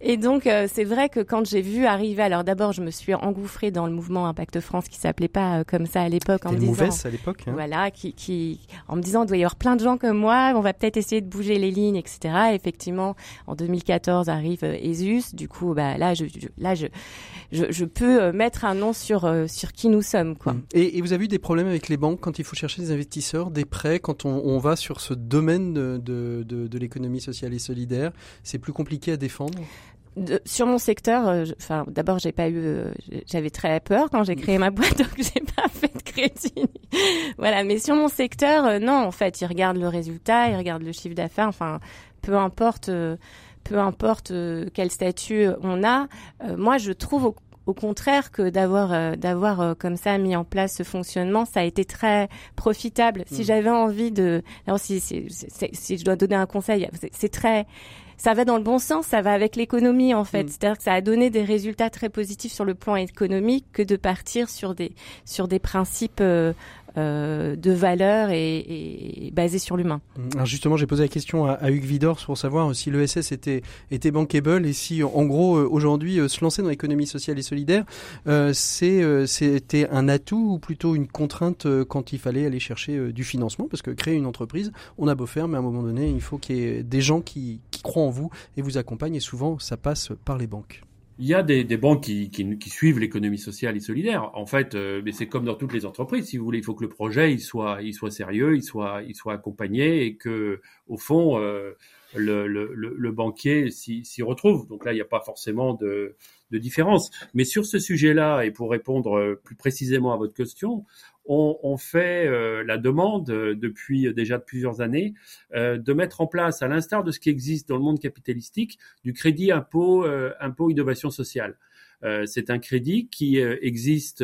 Et donc, c'est vrai que quand j'ai vu arriver, alors d'abord, je me suis engouffrée dans le mouvement Impact France qui s'appelait pas comme ça à l'époque en me disant à l'époque hein. voilà qui, qui en me disant il doit y avoir plein de gens comme moi on va peut-être essayer de bouger les lignes etc effectivement en 2014 arrive euh, ESUS. Du coup bah là je, je, peux euh, mettre un nom sur euh, qui nous sommes mm. et, vous avez eu des problèmes avec les banques quand il faut chercher des investisseurs des prêts quand on, va sur ce domaine de l'économie sociale et solidaire? C'est plus compliqué à défendre? Sur mon secteur, euh, enfin d'abord j'ai pas eu, euh, j'avais très peur quand j'ai créé ma boîte, donc j'ai pas fait de crédit. voilà, mais sur mon secteur, euh, non, en fait, ils regardent le résultat, ils regardent le chiffre d'affaires, enfin peu importe, peu importe quel statut on a. moi, je trouve au, au contraire que d'avoir d'avoir comme ça mis en place ce fonctionnement, ça a été très profitable. Si mmh. j'avais envie de, alors si, si, si je dois donner un conseil, c'est très ça va dans le bon sens, ça va avec l'économie en fait. Mm. C'est-à-dire que ça a donné des résultats très positifs sur le plan économique que de partir sur des sur des principes euh, euh, de valeur et, et basé sur l'humain. Mm. Alors justement, j'ai posé la question à, à, Hugues Vidor pour savoir si l'ESS était, était bankable et si, en gros, euh, aujourd'hui, euh, se lancer dans l'économie sociale et solidaire, euh, c'était un atout ou plutôt une contrainte quand il fallait aller chercher du financement? Parce que créer une entreprise, on a beau faire, mais à un moment donné, il faut qu'il y ait des gens qui croient en vous et vous accompagnent et souvent, ça passe par les banques. Il y a des, des banques qui, qui, qui suivent l'économie sociale et solidaire. En fait, euh, mais c'est comme dans toutes les entreprises. Si vous voulez, il faut que le projet il soit, il soit sérieux, il soit, il soit accompagné et que, au fond, euh, le, le, le, banquier s'y retrouve. Donc là, il n'y a pas forcément de, de différence. Mais sur ce sujet-là, et pour répondre euh, plus précisément à votre question, on, fait euh, la demande euh, depuis déjà plusieurs années euh, de mettre en place, à l'instar de ce qui existe dans le monde capitalistique, du crédit impôt, impôt innovation sociale. c'est un crédit qui existe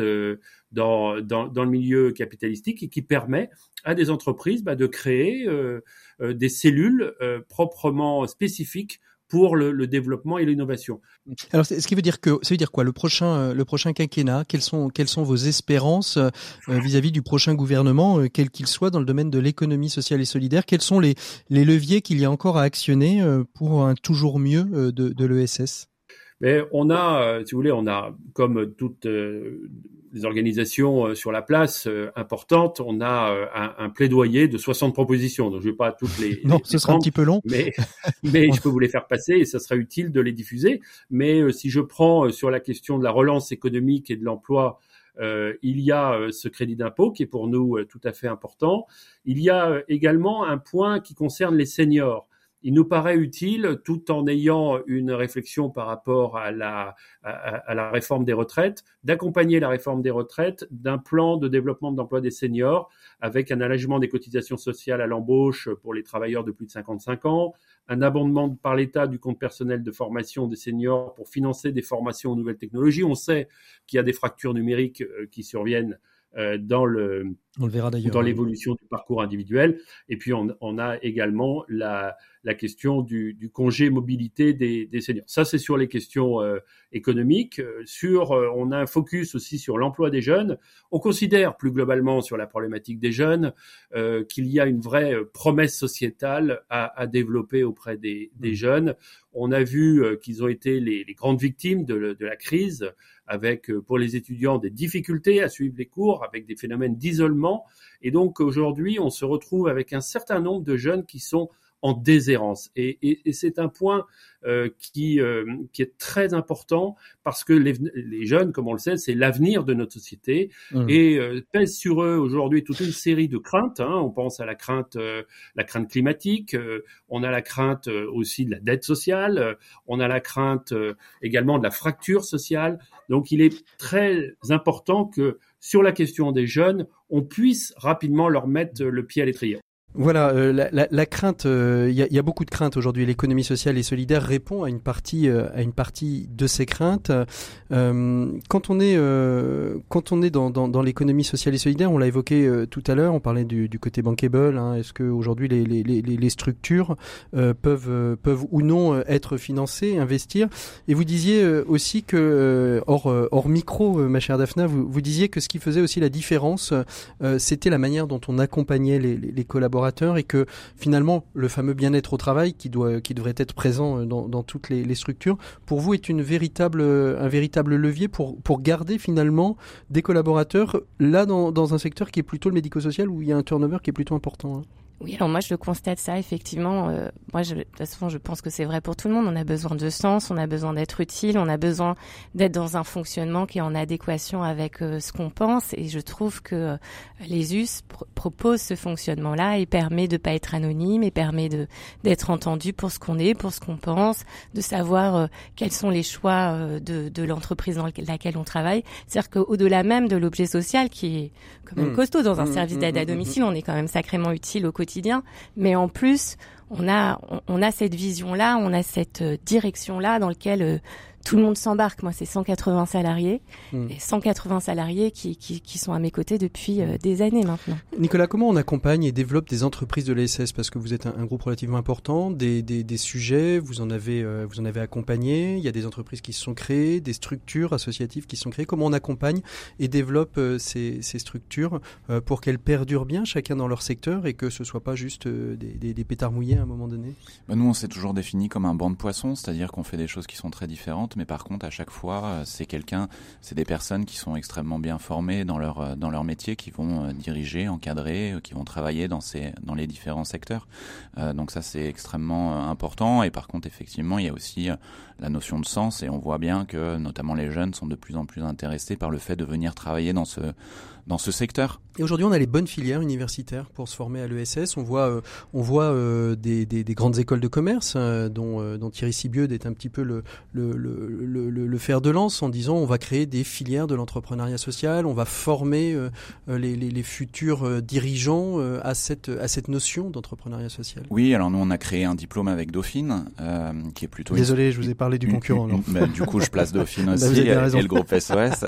dans, dans, dans, le milieu capitalistique et qui permet à des entreprises bah, de créer des cellules proprement spécifiques pour le, le développement et l'innovation. Alors, ce qui veut dire que, ça veut dire quoi le prochain, euh, le prochain quinquennat? Quelles sont, quelles sont vos espérances euh, vis-à-vis du prochain gouvernement, euh, quel qu'il soit, dans le domaine de l'économie sociale et solidaire? Quels sont les, les leviers qu'il y a encore à actionner pour un toujours mieux de, de l'ESS mais on a, si vous voulez, on a, comme toute les organisations euh, sur la place euh, importantes, on a euh, un, un, plaidoyer de 60 propositions. Donc je vais pas toutes les. non, ce sera un petit peu long. Mais, mais je peux vous les faire passer et ça sera utile de les diffuser. Mais si je prends sur la question de la relance économique et de l'emploi, euh, il y a ce crédit d'impôt qui est pour nous tout à fait important. Il y a également un point qui concerne les seniors il nous paraît utile, tout en ayant une réflexion par rapport à la, à, la réforme des retraites, d'accompagner la réforme des retraites d'un plan de développement de l'emploi des seniors avec un allègement des cotisations sociales à l'embauche pour les travailleurs de plus de 55 ans, un abondement par l'État du compte personnel de formation des seniors pour financer des formations aux nouvelles technologies. On sait qu'il y a des fractures numériques euh, qui surviennent euh, dans le, on le verra d'ailleurs. Dans l'évolution du parcours individuel. Et puis, on, on a également la, la question du, du, congé mobilité des, des seniors. Ça, c'est sur les questions euh, économiques. Euh, sur, euh, on a un focus aussi sur l'emploi des jeunes. On considère plus globalement sur la problématique des jeunes qu'il y a une vraie promesse sociétale à, à développer auprès des, des, mmh. jeunes. On a vu qu'ils ont été les, les grandes victimes de, de la crise, avec pour les étudiants des difficultés à suivre les cours, avec des phénomènes d'isolement et donc aujourd'hui, on se retrouve avec un certain nombre de jeunes qui sont en déshérence. Et, et, et c'est un point euh, qui, euh, qui est très important parce que les, les jeunes, comme on le sait, c'est l'avenir de notre société mmh. et euh, pèse sur eux aujourd'hui toute une série de craintes. Hein. On pense à la crainte, euh, la crainte climatique, euh, on a la crainte aussi de la dette sociale, on a la crainte également de la fracture sociale. Donc il est très important que sur la question des jeunes, on puisse rapidement leur mettre le pied à l'étrier. Voilà, euh, la, crainte, il euh, y, a, beaucoup de craintes aujourd'hui. L'économie sociale et solidaire répond à une partie, euh, à une partie de ces craintes. quand on est, quand on est dans, dans, l'économie sociale et solidaire, on l'a évoqué tout à l'heure, on parlait du, côté bankable. Hein, Est-ce que aujourd'hui les, les, les, les, structures peuvent, peuvent ou non être financées, investir? Et vous disiez aussi que hors, hors micro, ma chère Daphna, vous, vous disiez que ce qui faisait aussi la différence, c'était la manière dont on accompagnait les, les collaborateurs et que finalement le fameux bien-être au travail qui doit qui devrait être présent euh, dans, toutes les, structures pour vous est une véritable un véritable levier pour pour garder finalement des collaborateurs là dans, dans un secteur qui est plutôt le médico-social où il y a un turnover qui est plutôt important. Hein? Oui, alors moi je constate ça effectivement. Euh, moi, je, de toute façon, je pense que c'est vrai pour tout le monde. On a besoin de sens, on a besoin d'être utile, on a besoin d'être dans un fonctionnement qui est en adéquation avec euh, ce qu'on pense. Et je trouve que euh, les US proposent ce fonctionnement-là et permet de pas être anonyme et permet de d'être entendu pour ce qu'on est, pour ce qu'on pense, de savoir euh, quels sont les choix de, de l'entreprise dans laquelle on travaille. C'est-à-dire qu'au-delà même de l'objet social qui est quand même mmh. costaud dans un mmh, service mmh, d'aide à domicile, on est quand même sacrément utile au quotidien mais en plus, on a, on, a cette vision-là, on a cette euh, direction-là dans laquelle euh, tout le monde s'embarque. Moi, c'est 180 salariés hmm. et 180 salariés qui, qui, qui, sont à mes côtés depuis euh, des années maintenant. Nicolas, comment on accompagne et développe des entreprises de l'ESS Parce que vous êtes un, groupe relativement important, des, des, des, sujets, vous en avez euh, vous en avez accompagné. Il y a des entreprises qui se sont créées, des structures associatives qui se sont créées. Comment on accompagne et développe euh, ces, ces, structures pour qu'elles perdurent bien chacun dans leur secteur et que ce soit pas juste des, des, pétards mouillés à un moment donné? Ben Nous, on s'est toujours défini comme un banc de poissons, c'est-à-dire qu'on fait des choses qui sont très différentes mais par contre, à chaque fois, euh, c'est quelqu'un, c'est des personnes qui sont extrêmement bien formées dans leur euh, métier, qui vont euh, diriger, encadrer, qui vont travailler dans les différents secteurs. donc ça, c'est extrêmement important. Et par contre, effectivement, il y a aussi la notion de sens, et on voit bien que notamment les jeunes sont de plus en plus intéressés par le fait de venir travailler dans ce dans ce secteur. Et aujourd'hui, on a les bonnes filières universitaires pour se former à l'ESS. On voit, euh, on voit euh, des, des, des, grandes écoles de commerce euh, dont, dont, Thierry Sibieux est un petit peu le, le, le, le, fer de lance en disant on va créer des filières de l'entrepreneuriat social, on va former les, les, les, futurs dirigeants à cette, à cette notion d'entrepreneuriat social. Oui, alors nous on a créé un diplôme avec Dauphine qui est plutôt. Désolé, je vous ai parlé du concurrent. Bah, du coup, je place Dauphine bah, aussi et, le groupe SOS.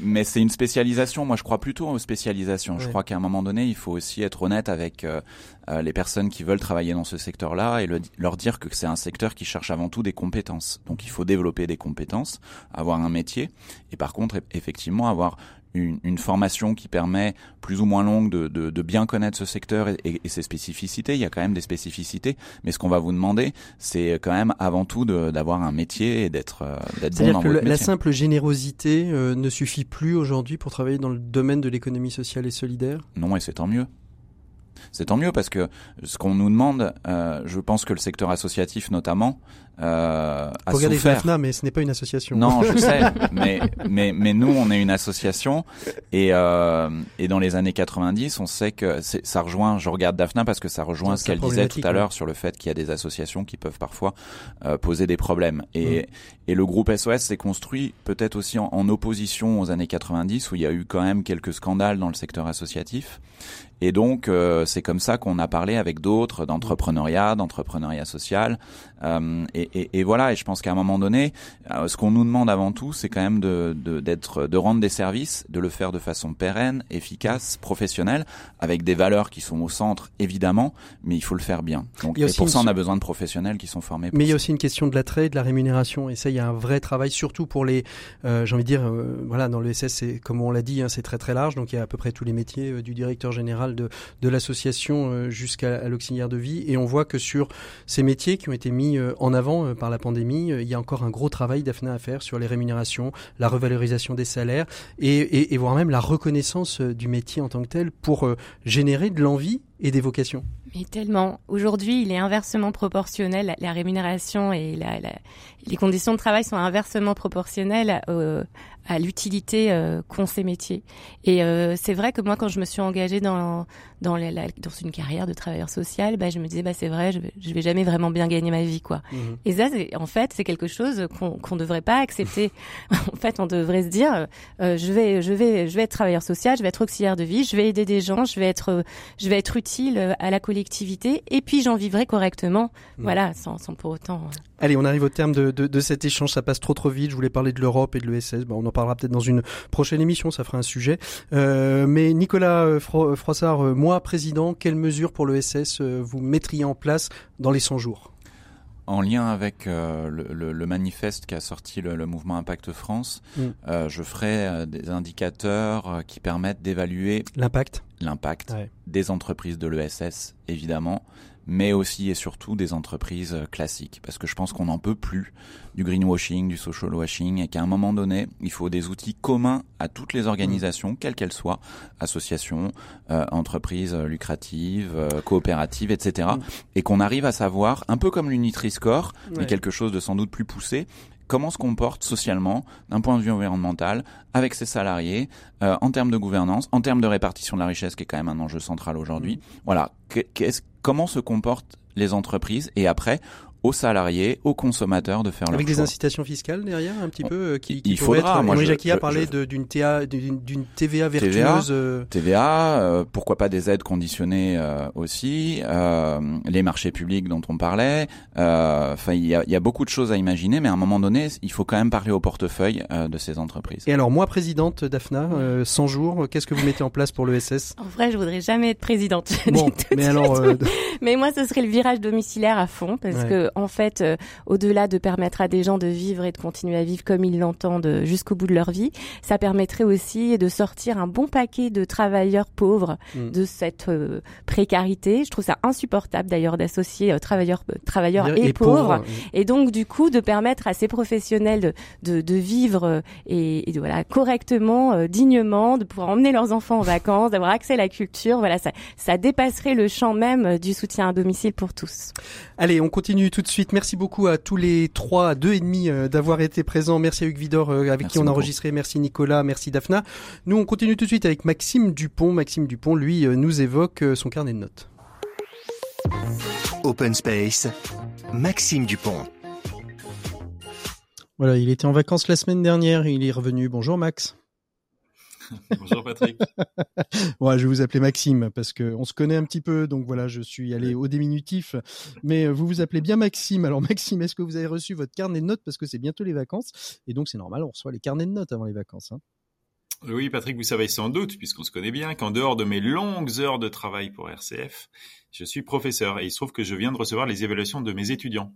Mais c'est une spécialisation moi je crois plutôt aux spécialisations. Je crois qu'à un moment donné, il faut aussi être honnête avec euh, euh, les personnes qui veulent travailler dans ce secteur-là et leur dire que c'est un secteur qui cherche avant tout des compétences. Donc il faut développer des compétences, avoir un métier et par contre effectivement avoir une, une, formation qui permet plus ou moins longue de, de, de bien connaître ce secteur et, et, ses spécificités. Il y a quand même des spécificités, mais ce qu'on va vous demander, c'est quand même avant tout d'avoir un métier et d'être euh, d'être bon dans que votre la simple générosité euh, ne suffit plus aujourd'hui pour travailler dans le domaine de l'économie sociale et solidaire? Non, et c'est tant mieux c'est tant mieux parce que ce qu'on nous demande, euh, je pense que le secteur associatif notamment euh, regarder FNA, mais ce n'est pas une association. Non, je sais, mais mais mais nous on est une association et euh, et dans les années 90, on sait que ça rejoint. Je regarde Daphna parce que ça rejoint ce qu'elle disait tout à l'heure sur le fait qu'il y a des associations qui peuvent parfois euh, poser des problèmes et et le groupe SOS s'est construit peut-être aussi en, en opposition aux années 90 où il y a eu quand même quelques scandales dans le secteur associatif et donc, euh, c'est comme ça qu'on a parlé avec d'autres d'entrepreneuriat, d'entrepreneuriat social. Euh, et, et, et, voilà. Et je pense qu'à un moment donné, euh, ce qu'on nous demande avant tout, c'est quand même de, d'être, de, rendre des services, de le faire de façon pérenne, efficace, professionnelle, avec des valeurs qui sont au centre, évidemment, mais il faut le faire bien. Donc, et pour ça, on a besoin de professionnels qui sont formés. mais il y a aussi une question de l'attrait, de la rémunération. Et ça, il y a un vrai travail, surtout pour les, euh, j'ai envie de dire, voilà, dans le SS, c'est comme on l'a dit, hein, c'est très très large. Donc il y a à peu près tous les métiers du directeur général de, de l'association euh, jusqu'à l'auxiliaire de vie. Et on voit que sur ces métiers qui ont été mis euh, en avant euh, par la pandémie, il y a encore un gros travail d'AFNA à faire sur les rémunérations, la revalorisation des salaires et, voire même la reconnaissance du métier en tant que tel pour générer de l'envie et des vocations. Mais tellement. Aujourd'hui, il est inversement proportionnel. La, rémunération et la, la, les conditions de travail sont inversement proportionnelles euh, à l'utilité euh, qu'ont ces métiers. Et euh, c'est vrai que moi, quand je me suis engagée dans, dans, la, dans une carrière de travailleur social, bah, je me disais, bah, c'est vrai, je vais, je vais jamais vraiment bien gagner ma vie, quoi. Mmh. Et ça, en fait, c'est quelque chose qu'on qu'on devrait pas accepter. en fait, on devrait se dire, euh, je vais, je vais, je vais être travailleur social, je vais être auxiliaire de vie, je vais aider des gens, je vais être, je vais être utile à la collectivité, et puis j'en vivrai correctement, mmh. voilà, sans, sans pour autant. Allez, on arrive au terme de, de, de, cet échange, ça passe trop trop vite. Je voulais parler de l'Europe et de l'ESS. Bon, on en parlera peut-être dans une prochaine émission, ça fera un sujet. Euh, mais Nicolas euh, Fro Froissart, euh, moi, président, quelles mesures pour l'ESS vous mettriez en place dans les 100 jours? En lien avec le, le, manifeste qu'a sorti le, le, mouvement Impact France, mm. euh, je ferai des indicateurs qui permettent d'évaluer l'impact, l'impact des entreprises de l'ESS, évidemment, mais aussi et surtout des entreprises euh, classiques. Parce que je pense qu'on n'en peut plus du greenwashing, du social washing, et qu'à un moment donné, il faut des outils communs à toutes les organisations, quelles qu'elles soient, associations, euh, entreprises euh, lucratives, coopératives, etc. Mm. Et qu'on arrive à savoir, un peu comme l'Unitri-Score, mais quelque chose de sans doute plus poussé, comment se comporte socialement, d'un point de vue environnemental, avec ses salariés, en termes de gouvernance, en termes de répartition de la richesse, qui est quand même un enjeu central aujourd'hui. Mm. Voilà, qu'est-ce comment se comportent les entreprises? Et après aux salariés, aux consommateurs de faire Avec des incitations fiscales derrière, un petit peu, euh, qui, qui Il faudra. Être... Moi, Jackie a parlé d'une d'une TVA vertueuse. TVA, TVA euh, pourquoi pas des aides conditionnées euh, aussi, les marchés publics dont on parlait. Enfin, il y a, y a, beaucoup de choses à imaginer, mais à un moment donné, il faut quand même parler au portefeuille de ces entreprises. Et alors, moi, présidente Daphna, 100 jours, qu'est-ce que vous mettez en place pour l'ESS En vrai, je voudrais jamais être présidente. Bon, mais alors. mais moi, ce serait le virage domiciliaire à fond, parce que en fait, euh, au-delà de permettre à des gens de vivre et de continuer à vivre comme ils l'entendent jusqu'au bout de leur vie, ça permettrait aussi de sortir un bon paquet de travailleurs pauvres mm. de cette euh, précarité. Je trouve ça insupportable d'ailleurs d'associer euh, travailleurs, travailleurs et, pauvres, et donc du coup de permettre à ces professionnels de, de, vivre et, de, voilà correctement, dignement, de pouvoir emmener leurs enfants en vacances, d'avoir accès à la culture. Voilà, ça, ça dépasserait le champ même du soutien à domicile pour tous. Allez, on continue tout de suite. Merci beaucoup à tous les trois, à deux et demi euh, d'avoir été présents. Merci à Hugues Vidor euh, avec qui on a enregistré. Merci Nicolas, merci Daphna. Nous, on continue tout de suite avec Maxime Dupont. Maxime Dupont, lui, euh, nous évoque son carnet de notes. Open Space, Maxime Dupont. Voilà, il était en vacances la semaine dernière, il est revenu. Bonjour Max. Bonjour Patrick. ouais, je vais vous appeler Maxime parce que on se connaît un petit peu, donc voilà, je suis allé au diminutif. Mais euh, vous vous appelez bien Maxime. Alors Maxime, est-ce que vous avez reçu votre carnet de notes? Parce que c'est bientôt les vacances et donc c'est normal, on reçoit les carnets de notes avant les vacances. Hein. Oui, Patrick, vous savez sans doute, puisqu'on se connaît bien, qu'en dehors de mes longues heures de travail pour RCF, je suis professeur et il se trouve que je viens de recevoir les évaluations de mes étudiants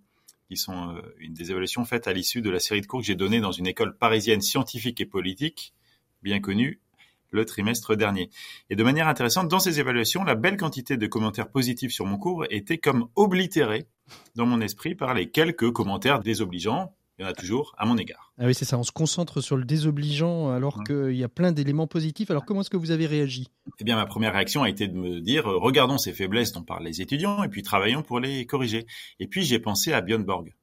qui sont euh, une des évaluations faites à l'issue de la série de cours que j'ai donnée dans une école parisienne scientifique et politique, bien connue, le trimestre dernier. Et de manière intéressante, dans ces évaluations, la belle quantité de commentaires positifs sur mon cours était comme oblitérée dans mon esprit par les quelques commentaires désobligeants. Il y en a toujours à mon égard. Ah oui, c'est ça. On se concentre sur le désobligeant alors mmh. qu'il y a plein d'éléments positifs. Alors comment est-ce que vous avez réagi? Eh bien, ma première réaction a été de me dire euh, regardons ces faiblesses dont parlent les étudiants et puis travaillons pour les corriger. Et puis j'ai pensé à Björn Borg.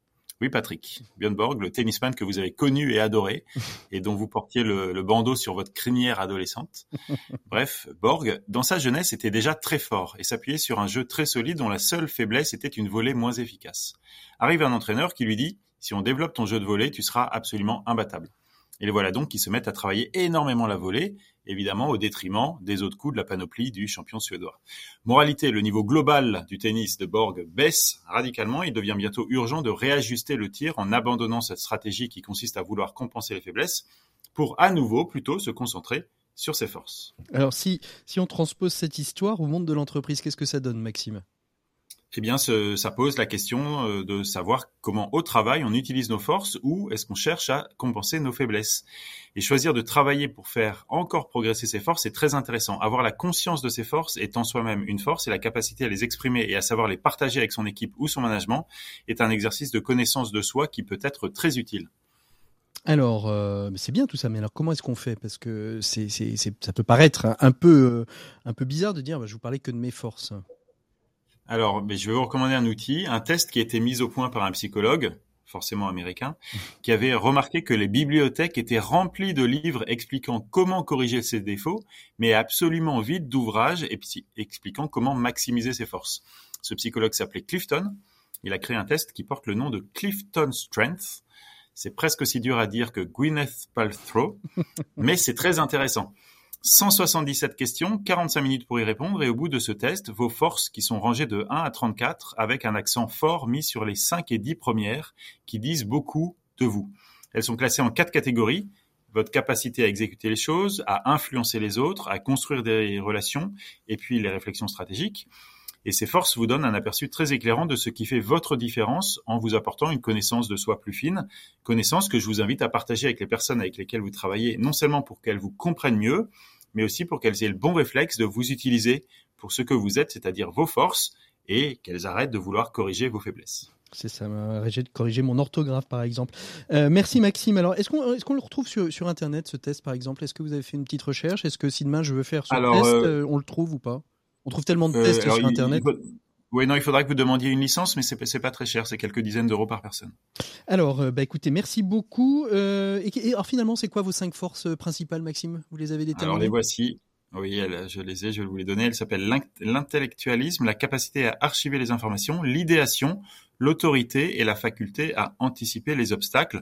Oui, Patrick. Björn Borg, le tennisman que vous avez connu et adoré, et dont vous portiez le, bandeau sur votre crinière adolescente. Bref, Borg, dans sa jeunesse, était déjà très fort et s'appuyait sur un jeu très solide dont la seule faiblesse était une volée moins efficace. Arrive un entraîneur qui lui dit, si on développe ton jeu de volée, tu seras absolument imbattable. Et les voilà donc qui se mettent à travailler énormément la volée, évidemment au détriment des autres coups de la panoplie du champion suédois. Moralité, le niveau global du tennis de Borg baisse radicalement. Il devient bientôt urgent de réajuster le tir en abandonnant cette stratégie qui consiste à vouloir compenser les faiblesses pour à nouveau plutôt se concentrer sur ses forces. Alors si, si on transpose cette histoire au monde de l'entreprise, qu'est-ce que ça donne, Maxime? Eh bien, ça pose la question euh, de savoir comment au travail on utilise nos forces ou est-ce qu'on cherche à compenser nos faiblesses. Et choisir de travailler pour faire encore progresser ses forces est très intéressant. Avoir la conscience de ses forces est en soi-même une force et la capacité à les exprimer et à savoir les partager avec son équipe ou son management est un exercice de connaissance de soi qui peut être très utile. Alors, euh, c'est bien tout ça, mais alors comment est-ce qu'on fait? Parce que c'est, ça peut paraître un, peu, euh, un peu bizarre de dire, bah, je vous parlais que de mes forces. Alors, je vais vous recommander un outil, un test qui a été mis au point par un psychologue, forcément américain, qui avait remarqué que les bibliothèques étaient remplies de livres expliquant comment corriger ses défauts, mais absolument vides d'ouvrages expliquant comment maximiser ses forces. Ce psychologue s'appelait Clifton. Il a créé un test qui porte le nom de Clifton Strength. C'est presque aussi dur à dire que Gwyneth Paltrow, mais c'est très intéressant. 177 questions, 45 minutes pour y répondre et au bout de ce test, vos forces qui sont rangées de 1 à 34 avec un accent fort mis sur les 5 et 10 premières qui disent beaucoup de vous. Elles sont classées en quatre catégories. Votre capacité à exécuter les choses, à influencer les autres, à construire des relations et puis les réflexions stratégiques. Et ces forces vous donnent un aperçu très éclairant de ce qui fait votre différence en vous apportant une connaissance de soi plus fine, connaissance que je vous invite à partager avec les personnes avec lesquelles vous travaillez, non seulement pour qu'elles vous comprennent mieux, mais aussi pour qu'elles aient le bon réflexe de vous utiliser pour ce que vous êtes, c'est-à-dire vos forces, et qu'elles arrêtent de vouloir corriger vos faiblesses. C'est ça, de corriger mon orthographe par exemple. Euh, merci Maxime. Alors, est-ce qu'on est le retrouve sur, sur Internet ce test par exemple? Est-ce que vous avez fait une petite recherche? Est-ce que si demain je veux faire ce test, euh, euh, on le trouve ou pas? On trouve tellement de tests sur Internet. Oui, non, il faudra que vous demandiez une licence, mais c'est pas très cher, c'est quelques dizaines d'euros par personne. Alors, bah écoutez, merci beaucoup. et, alors finalement, c'est quoi vos cinq forces principales, Maxime? Vous les avez déterminées? Alors les voici. Oui, je les ai, je vais vous les donner. Elles s'appellent l'intellectualisme, la capacité à archiver les informations, l'idéation, l'autorité et la faculté à anticiper les obstacles.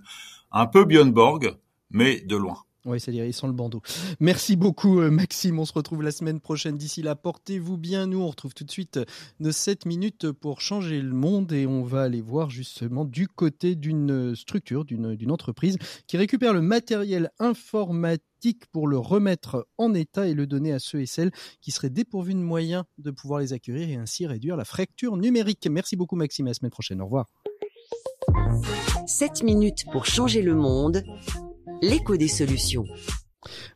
Un peu Björn Borg, mais de loin. Oui, c'est-à-dire ils sont le bandeau. Merci beaucoup euh, Maxime, on se retrouve la semaine prochaine. D'ici là, portez-vous bien. Nous, on retrouve tout de suite euh, nos 7 minutes pour changer le monde et on va aller voir justement du côté d'une structure, d'une entreprise qui récupère le matériel informatique pour le remettre en état et le donner à ceux et celles qui seraient dépourvus de moyens de pouvoir les accueillir et ainsi réduire la fracture numérique. Merci beaucoup Maxime, à la semaine prochaine. Au revoir. 7 minutes pour changer le monde l'écho des solutions.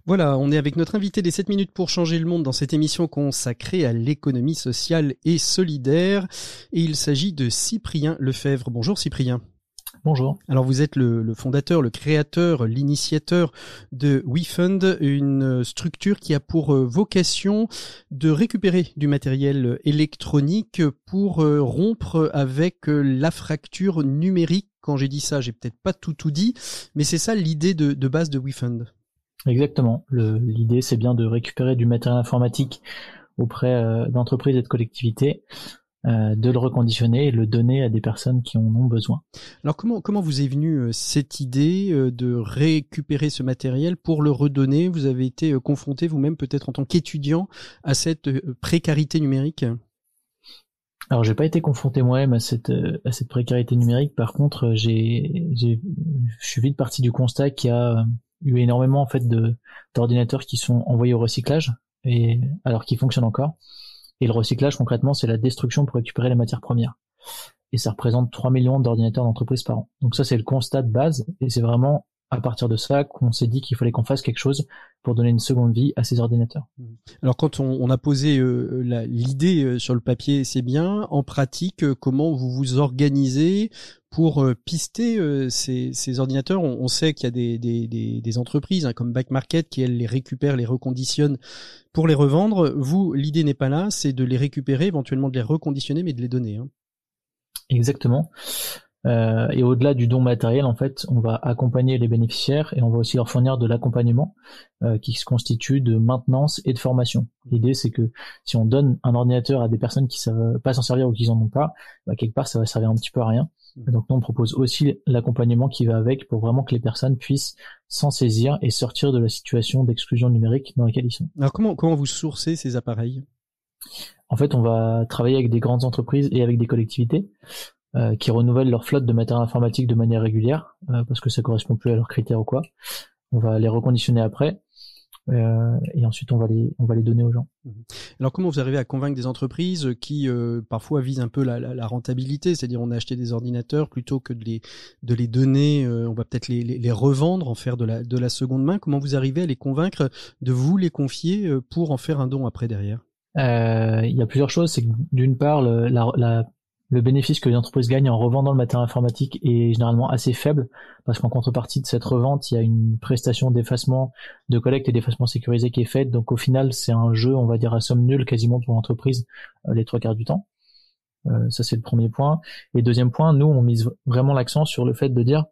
Voilà, on est avec notre invité des 7 minutes pour changer le monde dans cette émission consacrée à l'économie sociale et solidaire. Et il s'agit de Cyprien Lefebvre. Bonjour Cyprien. Bonjour. Alors vous êtes le, fondateur, le créateur, l'initiateur de WeFund, une structure qui a pour euh, vocation de récupérer du matériel électronique pour euh, rompre avec euh, la fracture numérique quand j'ai dit ça, j'ai peut-être pas tout tout dit, mais c'est ça l'idée de, base de WeFund. Exactement. L'idée, c'est bien de récupérer du matériel informatique auprès euh, d'entreprises et de collectivités, euh, de le reconditionner et le donner à des personnes qui en ont besoin. Alors comment comment vous est venue euh, cette idée de récupérer ce matériel pour le redonner? Vous avez été confronté vous-même peut-être en tant qu'étudiant à cette précarité numérique? Alors j'ai pas été confronté moi-même à cette euh, à cette précarité numérique. Par contre, euh, j'ai je suis vite parti du constat qu'il y a euh, eu énormément en fait d'ordinateurs qui sont envoyés au recyclage et alors qu'ils fonctionnent encore. Et le recyclage concrètement, c'est la destruction pour récupérer les matières premières. Et ça représente 3 millions d'ordinateurs d'entreprise par an. Donc ça c'est le constat de base et c'est vraiment à partir de ça qu'on s'est dit qu'il fallait qu'on fasse quelque chose pour donner une seconde vie à ces ordinateurs. Mmh. Alors quand on, a posé euh, l'idée euh, sur le papier, c'est bien. En pratique, euh, comment vous vous organisez pour pister ces, ordinateurs? On, sait qu'il y a des, des, entreprises hein, comme Back Market qui elles les récupèrent, les reconditionnent pour les revendre. Vous, l'idée n'est pas là, c'est de les récupérer, éventuellement de les reconditionner, mais de les donner. Hein. Exactement. Euh, et au-delà du don matériel, en fait, on va accompagner les bénéficiaires et on va aussi leur fournir de l'accompagnement euh, qui se constitue de maintenance et de formation. L'idée, c'est que si on donne un ordinateur à des personnes qui savent pas s'en servir ou qui en ont pas, bah, quelque part, ça va servir un petit peu à rien. donc, nous, on propose aussi l'accompagnement qui va avec pour vraiment que les personnes puissent s'en saisir et sortir de la situation d'exclusion numérique dans laquelle ils sont. Alors, comment, comment vous sourcez ces appareils? En fait, on va travailler avec des grandes entreprises et avec des collectivités. Euh, qui renouvellent leur flotte de matériel informatique de manière régulière, euh, parce que ça correspond plus à leurs critères ou quoi. On va les reconditionner après. Euh, et ensuite on va les on va les donner aux gens. Mmh. Alors comment vous arrivez à convaincre des entreprises qui parfois visent un peu la, la, rentabilité, c'est-à-dire on a acheté des ordinateurs plutôt que de les de les donner, on va peut-être les, les, revendre, en faire de la de la seconde main. Comment vous arrivez à les convaincre de vous les confier pour en faire un don après derrière? Il y a plusieurs choses. C'est que d'une part la, la le bénéfice que les entreprises gagnent en revendant le matériel informatique est généralement assez faible parce qu'en contrepartie de cette revente, il y a une prestation d'effacement, de collecte et d'effacement sécurisé qui est faite. Donc au final, c'est un jeu, on va dire, à somme nulle quasiment pour l'entreprise euh, les trois quarts du temps. ça c'est le premier point. Et deuxième point, nous on mise vraiment l'accent sur le fait de dire,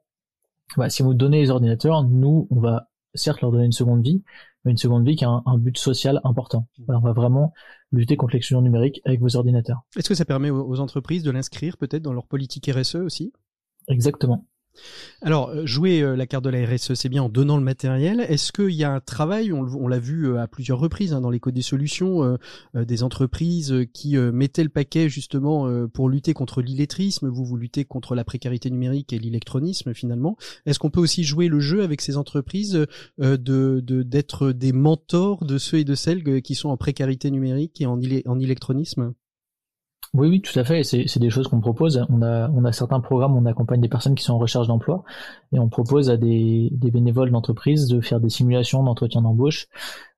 bah, si vous donnez les ordinateurs, nous on va certes leur donner une seconde vie, une seconde vie qui a un, but social important. on va vraiment lutter contre l'exclusion numérique avec vos ordinateurs. Est-ce que ça permet aux entreprises de l'inscrire peut-être dans leur politique RSE aussi? Exactement. Alors, euh, jouer euh, la carte de la RSE, c'est bien en donnant le matériel. Est-ce qu'il y a un travail, on, l'a vu euh, à plusieurs reprises hein, dans l'éco des solutions, des entreprises qui mettaient le paquet justement pour lutter contre l'illettrisme, vous, vous luttez contre la précarité numérique et l'électronisme finalement. Est-ce qu'on peut aussi jouer le jeu avec ces entreprises de d'être des mentors de ceux et de celles qui sont en précarité numérique et en électronisme oui, oui, tout à fait. C'est des choses qu'on propose. On a, on a certains programmes, on accompagne des personnes qui sont en recherche d'emploi et on propose à des, bénévoles d'entreprise de faire des simulations d'entretien d'embauche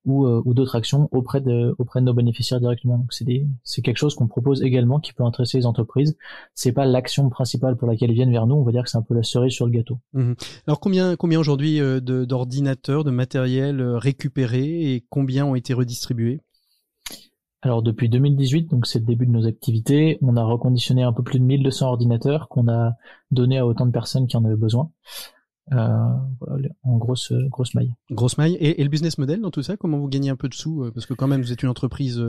ou, euh, ou d'autres actions auprès de, auprès de nos bénéficiaires directement. Donc c'est quelque chose qu'on propose également qui peut intéresser les entreprises. C'est pas l'action principale pour laquelle ils viennent vers nous. On va dire que c'est un peu la cerise sur le gâteau. Mmh Alors combien, combien aujourd'hui euh, d'ordinateurs, de matériel euh, récupérés et combien ont été redistribués? Alors depuis 2018, donc c'est le début de nos activités, on a reconditionné un peu plus de 1200 ordinateurs qu'on a donné à autant de personnes qui en avaient besoin. Euh, en grosse grosse maille. Grosse maille. Et, le business model dans tout ça, comment vous gagnez un peu de sous euh, Parce que quand même, vous êtes une entreprise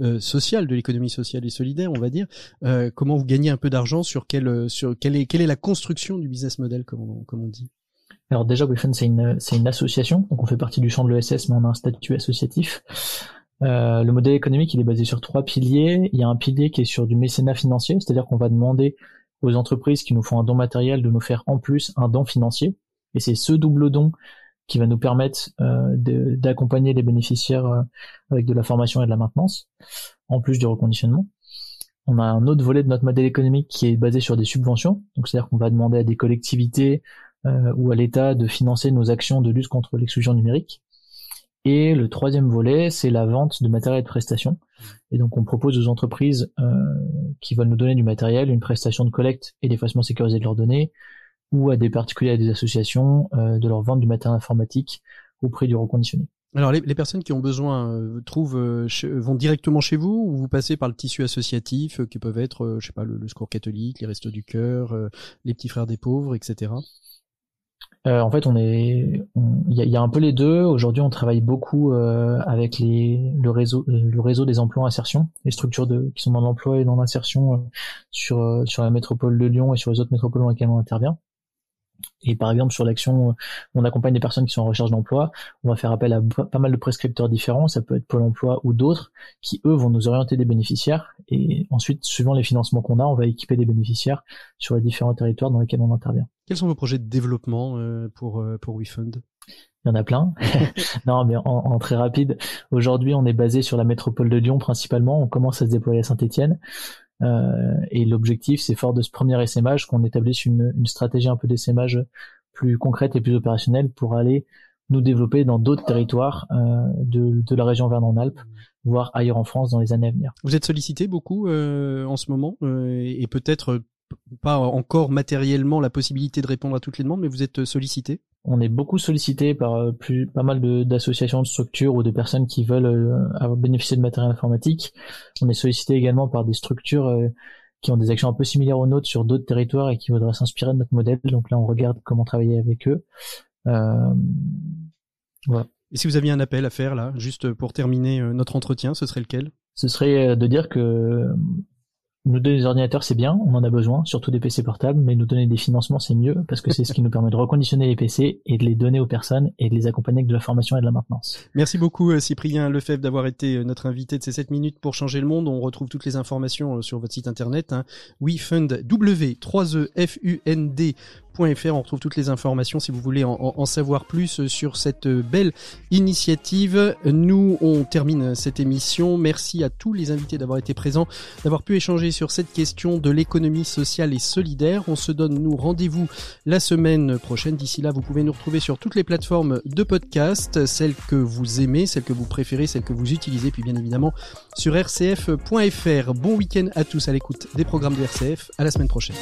euh, sociale, de l'économie sociale et solidaire, on va dire. comment vous gagnez un peu d'argent sur quelle sur quelle est quelle est la construction du business model, comme on, comme on dit Alors déjà, WeFund c'est une c'est une association, donc on fait partie du champ de l'ESS, mais on a un statut associatif. Euh, le modèle économique, il est basé sur trois piliers. Il y a un pilier qui est sur du mécénat financier, c'est-à-dire qu'on va demander aux entreprises qui nous font un don matériel de nous faire en plus un don financier. Et c'est ce double don qui va nous permettre euh, d'accompagner les bénéficiaires euh, avec de la formation et de la maintenance, en plus du reconditionnement. On a un autre volet de notre modèle économique qui est basé sur des subventions. Donc c'est-à-dire qu'on va demander à des collectivités ou à l'État de financer nos actions de lutte contre l'exclusion numérique. Et le troisième volet, c'est la vente de matériel de prestation. Et donc, on propose aux entreprises euh, qui veulent nous donner du matériel une prestation de collecte et d'effacement sécurisé de leurs données, ou à des particuliers, à des associations, euh, de leur vente du matériel informatique au prix du reconditionné. Alors, les, personnes qui ont besoin euh, trouvent vont directement chez vous ou vous passez par le tissu associatif qui peuvent être, je sais pas, le, le, Secours catholique, les Restos du cœur, les Petits Frères des pauvres, etc. Euh, en fait, on est, il y, a, un peu les deux. Aujourd'hui, on travaille beaucoup euh, avec les, le réseau, euh, le réseau des emplois insertion, les structures de, qui sont dans l'emploi et dans l'insertion sur sur la métropole de Lyon et sur les autres métropoles dans lesquelles on intervient. Et par exemple, sur l'action, on accompagne des personnes qui sont en recherche d'emploi. On va faire appel à pas mal de prescripteurs différents. Ça peut être Pôle emploi ou d'autres qui, eux, vont nous orienter des bénéficiaires. Et ensuite, suivant les financements qu'on a, on va équiper des bénéficiaires sur les différents territoires dans lesquels on intervient. Quels sont vos projets de développement euh, pour, euh, pour WeFund? Il y en a plein. non, mais en, très rapide, aujourd'hui, on est basé sur la métropole de Lyon principalement. On commence à se déployer à Saint-Etienne. Euh, et l'objectif, c'est fort de ce premier essaimage qu'on établisse une, une stratégie un peu d'essaimage plus concrète et plus opérationnelle pour aller nous développer dans d'autres territoires euh, de, de, la région Vernon-Alpes, voire ailleurs en France dans les années à venir. Vous êtes sollicité beaucoup euh, en ce moment et peut-être pas encore matériellement la possibilité de répondre à toutes les demandes, mais vous êtes sollicité On est beaucoup sollicité par euh, plus, pas mal d'associations, de, structures ou de personnes qui veulent euh, bénéficier de matériel informatique. On est sollicité également par des structures euh, qui ont des actions un peu similaires aux nôtres sur d'autres territoires et qui voudraient s'inspirer de notre modèle. Donc là, on regarde comment travailler avec eux. Euh, voilà. Et si vous aviez un appel à faire là, juste pour terminer notre entretien, ce serait lequel? Ce serait de dire que nous donner des ordinateurs, c'est bien, on en a besoin, surtout des PC portables, mais nous donner des financements, c'est mieux, parce que c'est ce qui nous permet de reconditionner les PC et de les donner aux personnes et de les accompagner avec de la formation et de la maintenance. Merci beaucoup euh, Cyprien Lefebvre d'avoir été euh, notre invité de ces 7 minutes pour changer le monde. On retrouve toutes les informations euh, sur votre site internet, hein, WeFund, W3EFUND on retrouve toutes les informations si vous voulez en, savoir plus sur cette belle initiative. Nous, on termine cette émission. Merci à tous les invités d'avoir été présents, d'avoir pu échanger sur cette question de l'économie sociale et solidaire. On se donne, nous, rendez-vous la semaine prochaine. D'ici là, vous pouvez nous retrouver sur toutes les plateformes de podcast, celles que vous aimez, celles que vous préférez, celles que vous utilisez, puis bien évidemment sur rcf.fr. Bon week-end à tous à l'écoute des programmes de RCF. À la semaine prochaine.